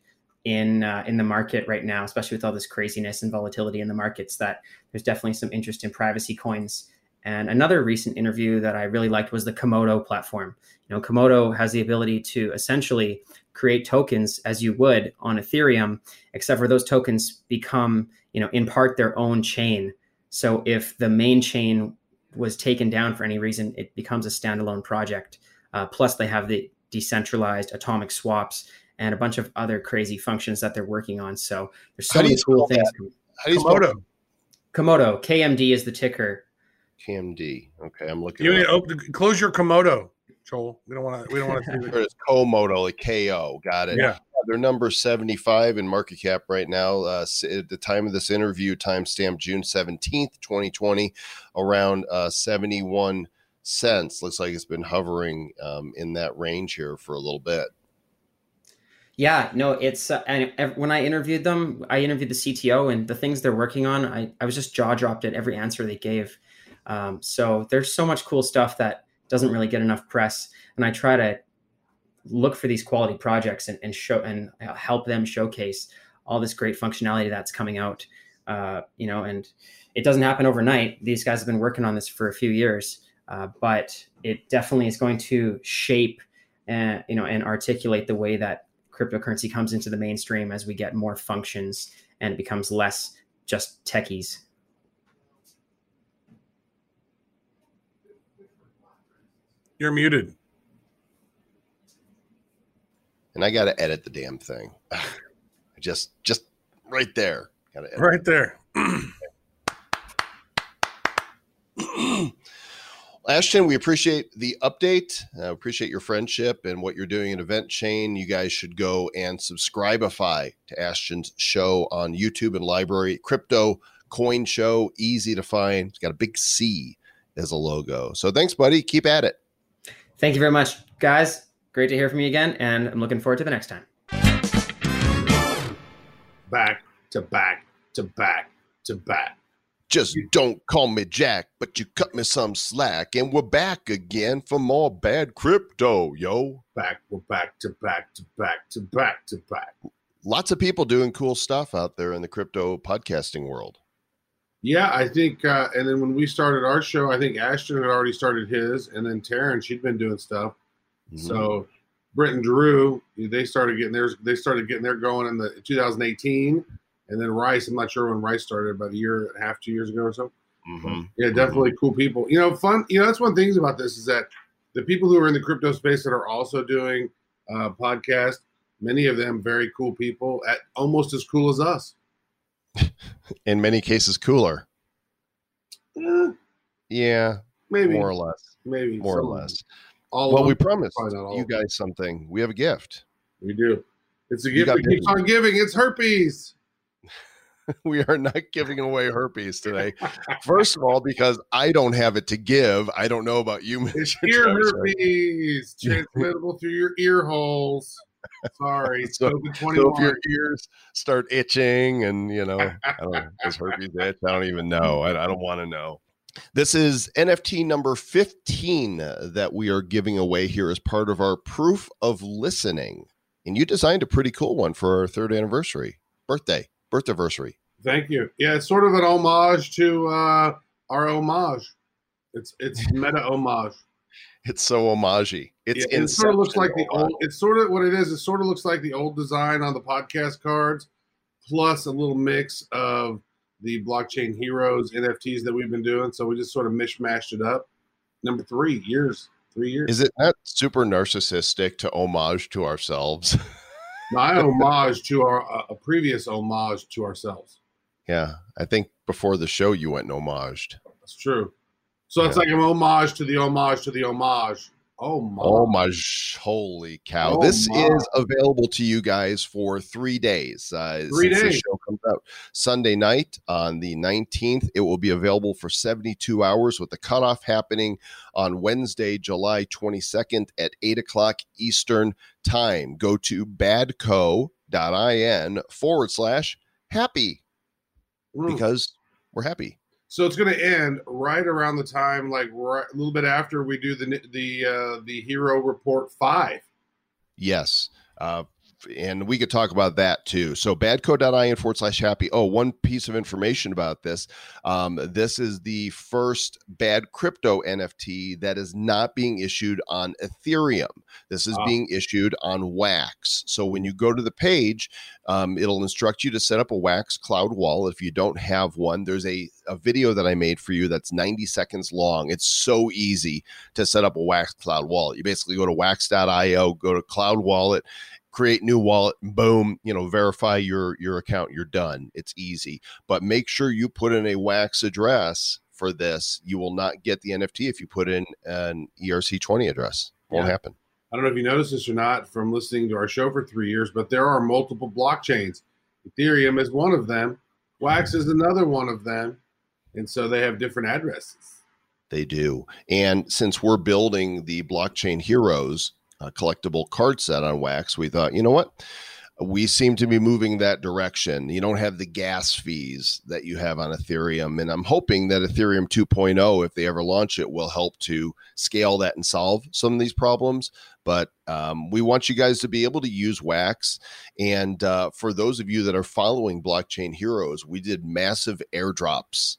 in uh, in the market right now, especially with all this craziness and volatility in the markets. That there's definitely some interest in privacy coins. And another recent interview that I really liked was the Komodo platform. You know, Komodo has the ability to essentially create tokens as you would on Ethereum, except for those tokens become, you know, in part their own chain. So if the main chain was taken down for any reason, it becomes a standalone project. Uh, plus, they have the decentralized atomic swaps and a bunch of other crazy functions that they're working on. So there's so How many cool things. that? How do you spell Komodo. Komodo, KMD is the ticker. KMD? Okay, I'm looking. You need to open, close your Komodo, Joel. We don't want to. We don't want to see There the. it is, Komodo, like KO. Got it. Yeah. They're number 75 in market cap right now. Uh, at the time of this interview, timestamp June 17th, 2020, around uh, 71 cents. Looks like it's been hovering um, in that range here for a little bit. Yeah, no, it's uh, and when I interviewed them, I interviewed the CTO and the things they're working on. I, I was just jaw dropped at every answer they gave. Um, so there's so much cool stuff that doesn't really get enough press, and I try to look for these quality projects and, and show and uh, help them showcase all this great functionality that's coming out. Uh, you know, and it doesn't happen overnight. These guys have been working on this for a few years, uh, but it definitely is going to shape and you know and articulate the way that cryptocurrency comes into the mainstream as we get more functions and it becomes less just techies. You're muted. And I got to edit the damn thing. just, just right there. Got to edit. Right there. Ashton, we appreciate the update. Uh, appreciate your friendship and what you're doing in Event Chain. You guys should go and subscribeify to Ashton's show on YouTube and LBRY. Crypto Coin Show, easy to find. It's got a big C as a logo. So thanks, buddy. Keep at it. Thank you very much, guys. Great to hear from you again, and I'm looking forward to the next time. Back to back to back to back. Just don't call me Jack, but you cut me some slack. And we're back again for more bad crypto, yo. Back, we're back to back to back to back to back. Lots of people doing cool stuff out there in the crypto podcasting world. Yeah, I think, uh, and then when we started our show, I think Ashton had already started his, and then Taryn, she'd been doing stuff. Mm-hmm. So Britt and Drew, they started getting theirs. They started getting their going in the 2018, and then Rice. I'm not sure when Rice started, about a year and a half, two years ago or so. Mhm. Yeah, definitely cool people. You know, fun. You know, that's one of the things about this is that the people who are in the crypto space that are also doing uh, podcasts, many of them very cool people, at almost as cool as us. in many cases cooler. Eh, Yeah, maybe, more or less. maybe, More or less. Them. All Well, we them? promised all you guys something. We have a gift. We do. It's a gift got that keeps on giving. It's herpes. we are not giving away herpes today. First of all, because I don't have it to give. I don't know about you, It's Mr. ear Travis. herpes, transmittable through your ear holes. Sorry, So- COVID So 21. if your ears start itching and you know, I don't know, does herpes itch? I don't even know. I, I don't want to know. This is NFT number 15 that we are giving away here as part of our proof of listening. And you designed a pretty cool one for our third anniversary, birthday, birth anniversary. Thank you. Yeah, it's sort of an homage to uh, our homage. It's it's meta homage. It's so homagey. It's Yeah, it sort of looks like the old. It's sort of what it is. It sort of looks like the old design on the podcast cards, plus a little mix of the blockchain heroes NFTs that we've been doing. So we just sort of mishmashed it up. Number three years, three years. Is it not super narcissistic to homage to ourselves? My homage to our uh, a previous homage to ourselves. yeah, I think before the show you went and homaged. That's true. So it's like an homage to the homage to the homage. Oh my! Oh my, holy cow! Oh this my. is available to you guys for three days. Uh, Three days. show comes out Sunday night on the nineteenth. It will be available for seventy-two hours, with the cutoff happening on Wednesday, July twenty-second at eight o'clock Eastern time. Go to badco.in forward slash happy Mm. because we're happy. So it's going to end right around the time, like right, a little bit after we do the the uh, the Hero Report Five. Yes. Uh, and we could talk about that too. So badco.in forward slash happy. Oh, one piece of information about this. Um, this is the first bad crypto NFT that is not being issued on Ethereum. This is Wow. being issued on Wax. So when you go to the page, um, it'll instruct you to set up a Wax cloud wall. If you don't have one, there's a, a video that I made for you that's 90 seconds long. It's so easy to set up a Wax cloud wallet. You basically go to wax.io, go to cloud wallet, create new wallet, boom, you know, verify your your account, you're done. It's easy. But make sure you put in a Wax address for this. You will not get the NFT if you put in an ERC20 address. Won't Yeah. happen. I don't know if you noticed this or not from listening to our show for three years, but there are multiple blockchains. Ethereum is one of them. Wax mm-hmm. is another one of them, and so they have different addresses. They do. And since we're building the blockchain heroes collectible card set on Wax, we thought, you know what? We seem to be moving that direction. You don't have the gas fees that you have on Ethereum. And I'm hoping that Ethereum 2.0, if they ever launch it, will help to scale that and solve some of these problems. But um, we want you guys to be able to use Wax. And uh, for those of you that are following Blockchain Heroes, we did massive airdrops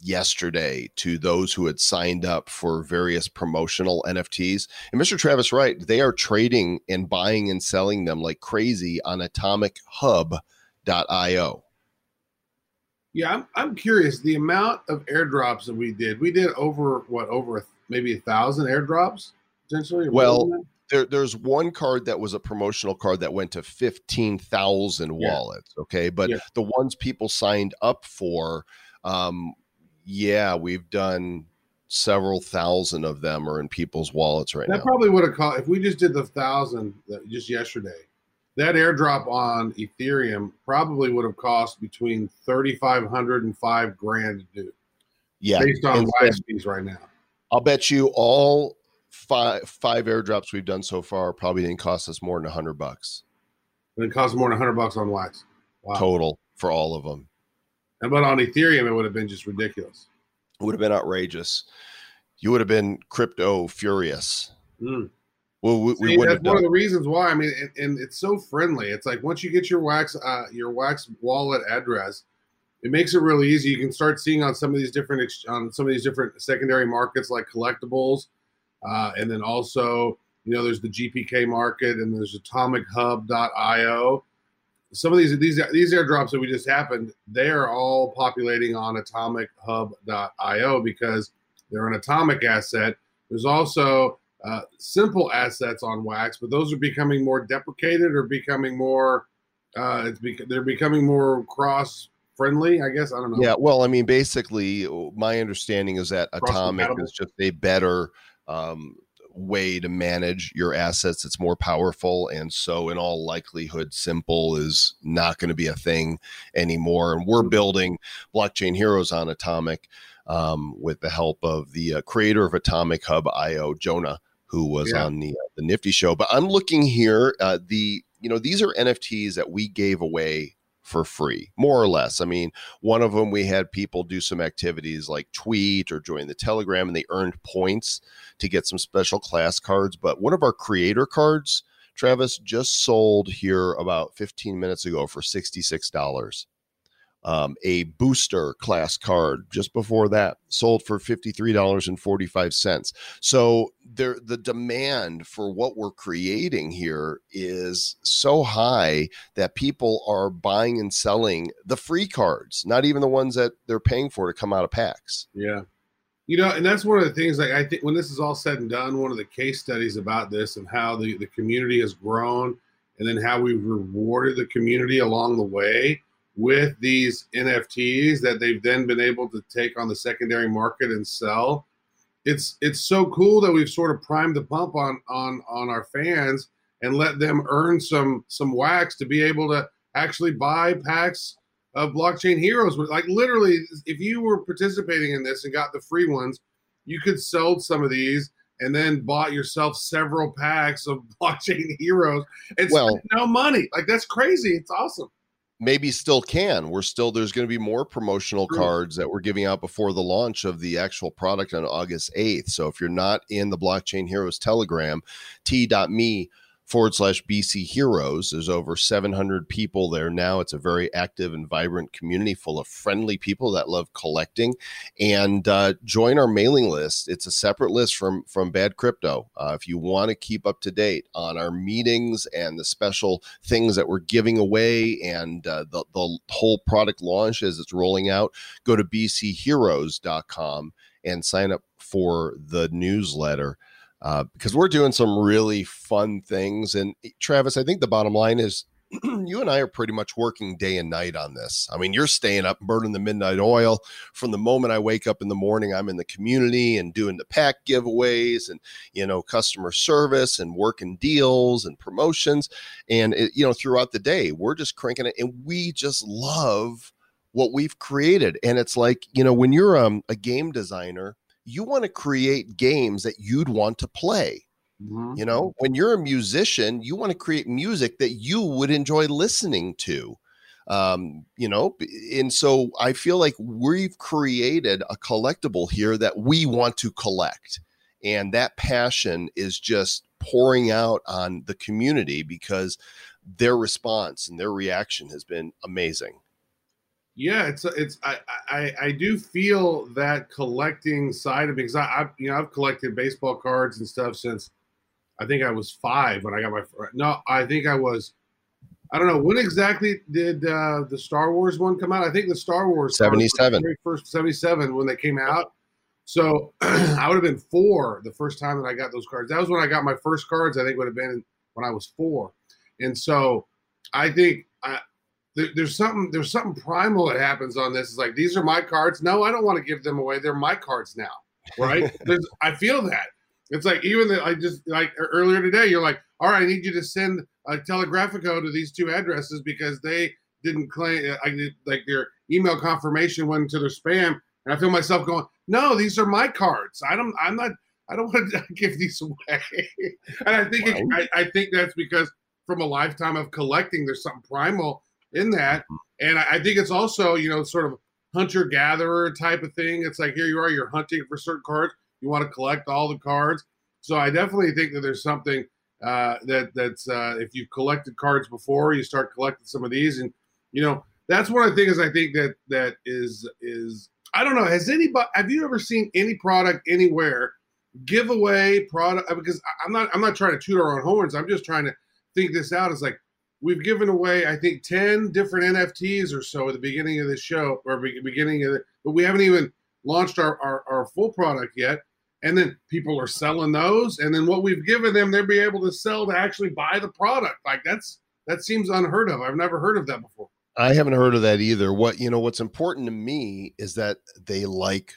yesterday to those who had signed up for various promotional NFTs. And Mr. Travis Wright, they are trading and buying and selling them like crazy on atomichub.io. Yeah, I'm, I'm curious. The amount of airdrops that we did, we did over what over maybe a thousand airdrops potentially. Well. There, there's one card that was a promotional card that went to 15,000 Yeah. wallets. Okay. But Yeah. the ones people signed up for, um, yeah, we've done several thousand of them are in people's wallets right that now. That probably would have cost if we just did the thousand just yesterday. That airdrop on Ethereum probably would have cost between thirty five hundred and five grand to do, yeah. based on fees right now. I'll bet you all five five airdrops we've done so far probably didn't cost us more than a hundred bucks And it cost more than hundred bucks on Wax. Wow. total for all of them. And but on Ethereum, it would have been just ridiculous. It would have been outrageous. You would have been crypto furious. Mm. Well, we, we See, wouldn't that's one of the reasons why. I mean, and, and it's so friendly. It's like once you get your wax, uh, your wax wallet address, it makes it really easy. You can start seeing on some of these different on some of these different secondary markets like collectibles, uh, and then also you know there's the GPK market and there's AtomicHub.io. Some of these these these airdrops that we just happened, they are all populating on AtomicHub.io because they're an atomic asset. There's also uh, simple assets on wax, but those are becoming more deprecated or becoming more. Uh, it's bec- they're becoming more cross friendly. I guess I don't know. Yeah, well, I mean, basically, my understanding is that Atomic is just a better um, way to manage your assets. It's more powerful, and so in all likelihood, simple is not going to be a thing anymore. And we're building blockchain heroes on Atomic um, with the help of the uh, creator of Atomic Hub IO, Jonah, who was Yeah. on the uh, the Nifty show. But I'm looking here. Uh, the you know these are NFTs that we gave away for free, more or less. I mean, one of them we had people do some activities like tweet or join the Telegram, and they earned points to get some special class cards. But one of our creator cards, Travis, just sold here about 15 minutes ago for $66. Um, a booster class card just before that sold for $53.45. So there the demand for what we're creating here is so high that people are buying and selling the free cards, not even the ones that they're paying for to come out of packs. Yeah. You know, and that's one of the things like I think when this is all said and done, one of the case studies about this and how the, the community has grown and then how we've rewarded the community along the way with these NFTs that they've then been able to take on the secondary market and sell. It's it's so cool that we've sort of primed the pump on on on our fans and let them earn some some wax to be able to actually buy packs of blockchain heroes. Like literally, if you were participating in this and got the free ones, you could sell some of these and then bought yourself several packs of blockchain heroes and Well- spent no money. Like that's crazy. It's awesome. Maybe still can. We're still there's going to be more promotional cards that we're giving out before the launch of the actual product on August 8th. So if you're not in the Blockchain Heroes Telegram, t.me forward slash BC Heroes. There's over 700 people there now. It's a very active and vibrant community full of friendly people that love collecting. And uh, join our mailing list. It's a separate list from from Bad Crypto. Uh, if you want to keep up to date on our meetings and the special things that we're giving away and uh, the, the whole product launch as it's rolling out, go to bcheroes.com and sign up for the newsletter uh, because we're doing some really fun things. And Travis, I think the bottom line is you and I are pretty much working day and night on this. I mean, you're staying up, burning the midnight oil. From the moment I wake up in the morning, I'm in the community and doing the pack giveaways and, you know, customer service and working deals and promotions. And, it, you know, throughout the day, we're just cranking it. And we just love what we've created. And it's like, you know, when you're um, a game designer, you want to create games that you'd want to play. Mhm. You know, when you're a musician, you want to create music that you would enjoy listening to. Um, you know, and so I feel like we've created a collectible here that we want to collect. And that passion is just pouring out on the community because their response and their reaction has been amazing. Yeah, it's it's I, I I do feel that collecting side of it because I, I you know I've collected baseball cards and stuff since I think I was five when I got my no I think I was I don't know when exactly did uh, the Star Wars one come out? I think the Star Wars cards were the 77. very first seventy seven when they came out. So I would have been four the first time that I got those cards. That was when I got my first cards I think would have been when I was four. And so I think I, there, there's something there's something primal that happens on this. It's like these are my cards. No, I don't want to give them away. They're my cards now, right? there's, I feel that. It's like even that I just like earlier today, you're like, all right, I need you to send a telegraphico to these two addresses because they didn't claim. Uh, I did like their email confirmation went to their spam, and I feel myself going, no, these are my cards. I don't. I'm not. I don't want to give these away. and I think it, I, I think that's because from a lifetime of collecting, there's something primal in that. And I, think it's also, you know, sort of hunter gatherer type of thing. It's like here you are, you're hunting for certain cards. You want to collect all the cards. So I definitely think that there's something uh, that that's uh, if you've collected cards before, you start collecting some of these, and you know that's one of the things I think that that is is I don't know. Has anybody have you ever seen any product anywhere give away product? Because I'm not I'm not trying to toot our own horns. I'm just trying to think this out. It's like we've given away I think ten different NFTs or so at the beginning of the show or beginning of the, but we haven't even launched our, our our full product yet. And then people are selling those, and then what we've given them, they'll be able to sell to actually buy the product. Like that's that seems unheard of. I've never heard of that before. I haven't heard of that either. What you know, what's important to me is that they like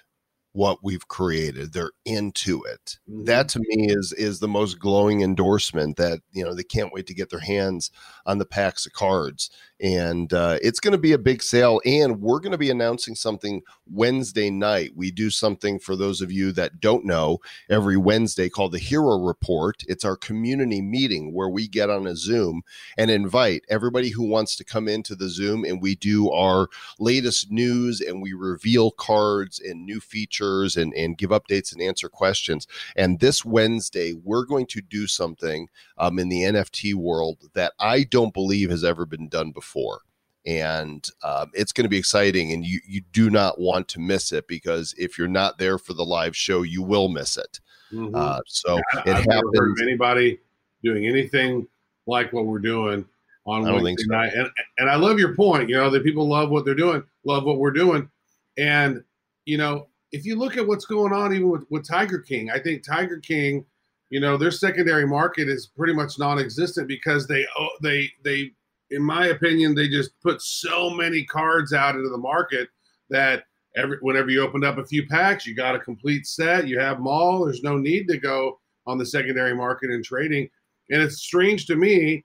what we've created. They're into it. That to me is is the most glowing endorsement that you know they can't wait to get their hands on the packs of cards. And uh, it's going to be a big sale. And we're going to be announcing something Wednesday night. We do something for those of you that don't know every Wednesday called the Hero Report. It's our community meeting where we get on a Zoom and invite everybody who wants to come into the Zoom and we do our latest news and we reveal cards and new features and, and give updates and answer questions. And this Wednesday, we're going to do something um, in the NFT world that I don't believe has ever been done before. And um, it's going to be exciting, and you, you do not want to miss it because if you're not there for the live show, you will miss it. Mhm. Uh, so I- it I've never heard happens. of anybody doing anything like what we're doing on Wednesday so. night. And and I love your point. You know that people love what they're doing, love what we're doing, and you know if you look at what's going on even with, with Tiger King, I think Tiger King, you know their secondary market is pretty much non-existent because they oh, they they in my opinion they just put so many cards out into the market that every whenever you opened up a few packs, you got a complete set. You have them all. There's no need to go on the secondary market and trading. And it's strange to me.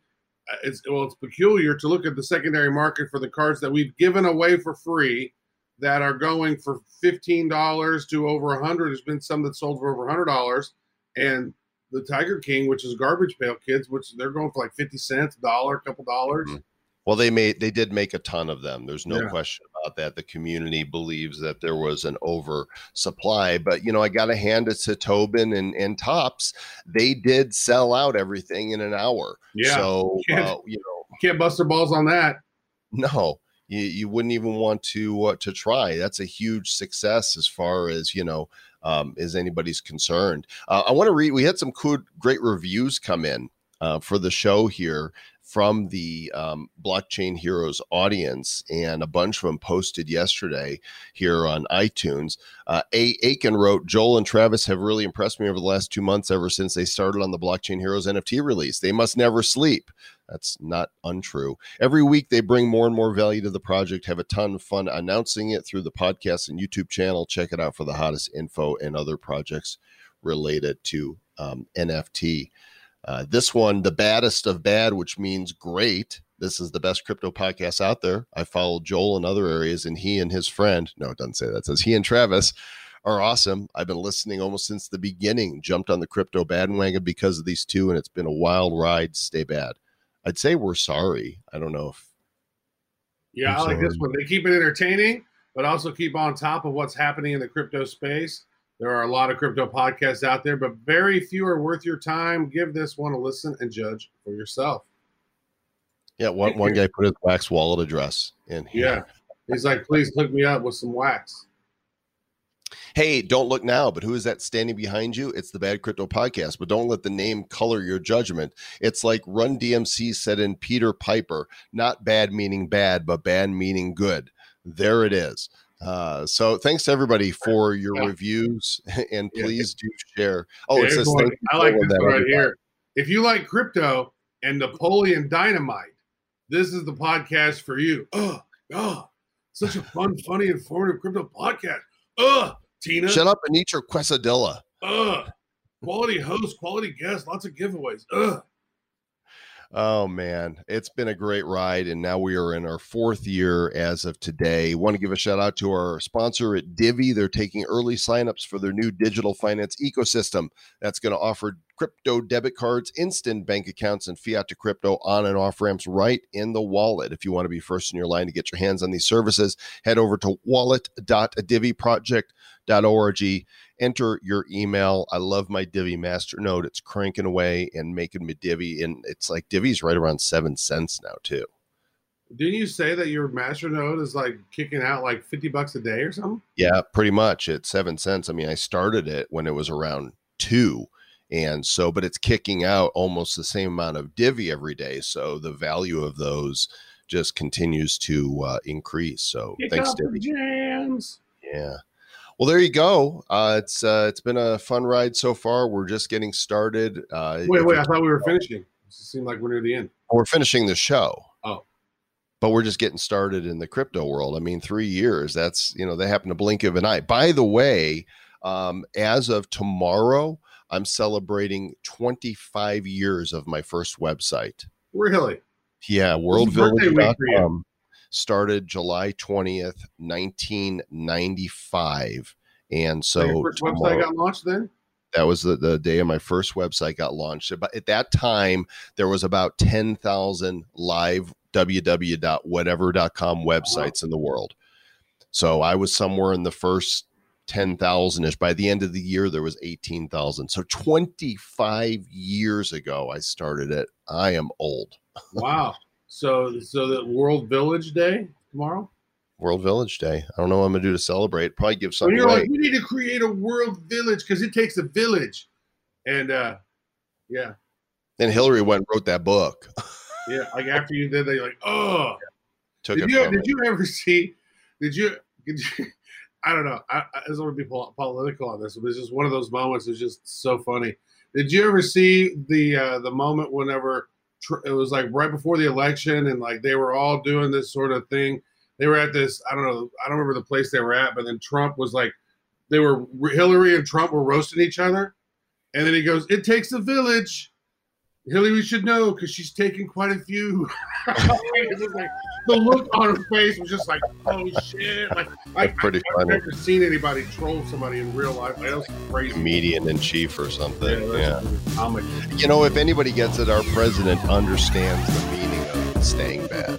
uh, It's well, it's peculiar to look at the secondary market for the cards that we've given away for free that are going for fifteen dollars to over a hundred. There's been some that sold for over a hundred dollars, and the Tiger King, which is garbage pail kids, which they're going for like fifty cents, a dollar, a couple dollars. Mhm. Well, they made they did make a ton of them. There's no Yeah. question about that. The community believes that there was an oversupply, but you know, I got to hand it to Tobin and and Topps. They did sell out everything in an hour. Yeah. So Can't- uh, you know, Can't bust their balls on that. no, you, you wouldn't even want to uh, to try. That's a huge success as far as you know um, as anybody's concerned. Uh, I want to read. We had some good, great reviews come in uh, for the show here from the um, Blockchain Heroes audience, and a bunch of them posted yesterday here on iTunes. Uh, a Aiken wrote, Joel and Travis have really impressed me over the last two months ever since they started on the Blockchain Heroes NFT release. They must never sleep. That's not untrue. Every week they bring more and more value to the project, have a ton of fun announcing it through the podcast and YouTube channel. Check it out for the hottest info and other projects related to um, NFT. Uh, this one, the baddest of bad, which means great. This is the best crypto podcast out there. I follow Joel in other areas, and he and his friend, no, it doesn't say that, it says he and Travis are awesome. I've been listening almost since the beginning, jumped on the crypto bandwagon because of these two, and it's been a wild ride. Stay bad. I'd say we're sorry. I don't know if Yeah, I'm I like this one. They keep it entertaining, but also keep on top of what's happening in the crypto space. There are a lot of crypto podcasts out there, but very few are worth your time. Give this one a listen and judge for yourself. Yeah, one, one guy put his wax wallet address in here. Yeah. He's like, please hook me up with some wax. Hey, don't look now, but who is that standing behind you? It's the Bad Crypto Podcast, but don't let the name color your judgment. It's like Run DMC said in Peter Piper, not bad meaning bad, but bad meaning good. There it is. Uh, so thanks to everybody for your Yeah. reviews and Yeah. please do share. Oh, Hey, it says everyone, thank you I like this right here. If you like crypto and Napoleon Dynamite, this is the podcast for you. Oh, God. Such a fun, funny, informative crypto podcast. Ugh, Tina. Shut up and eat your quesadilla. Ugh. Quality host, quality guest, lots of giveaways. Ugh. Oh man, it's been a great ride, and now we are in our fourth year as of today. Want to give a shout out to our sponsor at Divi. They're taking early signups for their new digital finance ecosystem that's going to offer crypto debit cards, instant bank accounts, and fiat to crypto on and off ramps right in the wallet. If you want to be first in your line to get your hands on these services, head over to wallet.diviproject.org enter your email. I love my Divi master node. It's cranking away and making me Divi. And it's like Divi's right around seven cents now, too. Didn't you say that your master node is like kicking out like 50 bucks a day or something? Yeah, pretty much. It's seven cents. I mean, I started it when it was around two. And so, but it's kicking out almost the same amount of Divi every day. So the value of those just continues to uh, increase. So Kick thanks, Divi. jams. Yeah. Well, there you go. Uh, it's uh, it's been a fun ride so far. We're just getting started. Uh, Wait, wait, I thought we were finishing. It seemed like we're near the end. we're finishing the show. Oh. But we're just getting started in the crypto world. I mean, three years, that's, you know, they happen to blink of an eye. By the way, um, as of tomorrow, I'm celebrating 25 years of my first website. Really? Yeah, What's the birthday week for you? worldvillage.com started July 20th, 1995. And So first website got launched then? that was the, the day of my first website got launched. But at that time, there was about 10,000 live www.whatever.com websites in the world. So I was somewhere in the first 10,000 ish. By the end of the year, there was 18,000. So 25 years ago, I started it. I am old. Wow. So so the World Village Day tomorrow? World Village Day. I don't know what I'm going to do to celebrate. Probably give something you're away. like, we need to create a world village because it takes a village. And uh yeah, and Hillary went and wrote that book. yeah. Like after you did, they like, oh, Took did you did you ever see? Did you? Did you I don't know. I, I don't want to be political on this, but it's just one of those moments. It's just so funny. Did you ever see the uh, the moment whenever it was like right before the election and like they were all doing this sort of thing? They were at this. I don't know. I don't remember the place they were at, but then Trump was like, they were Hillary and Trump were roasting each other, and then he goes, "It takes a village." Hillary should know because she's taken quite a few. Like, the look on her face was just like, "Oh shit!" Like I, That's pretty I've funny. never seen anybody troll somebody in real life. Like, that was crazy. Comedian in chief or something. Yeah, Yeah. You know, if anybody gets it, our president understands the meaning of staying bad.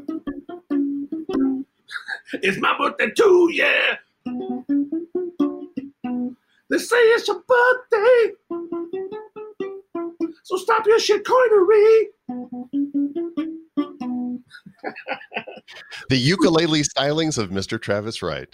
It's my birthday too, yeah. They say it's your birthday. So stop your shit coinery. The ukulele stylings of Mr. Travis Wright.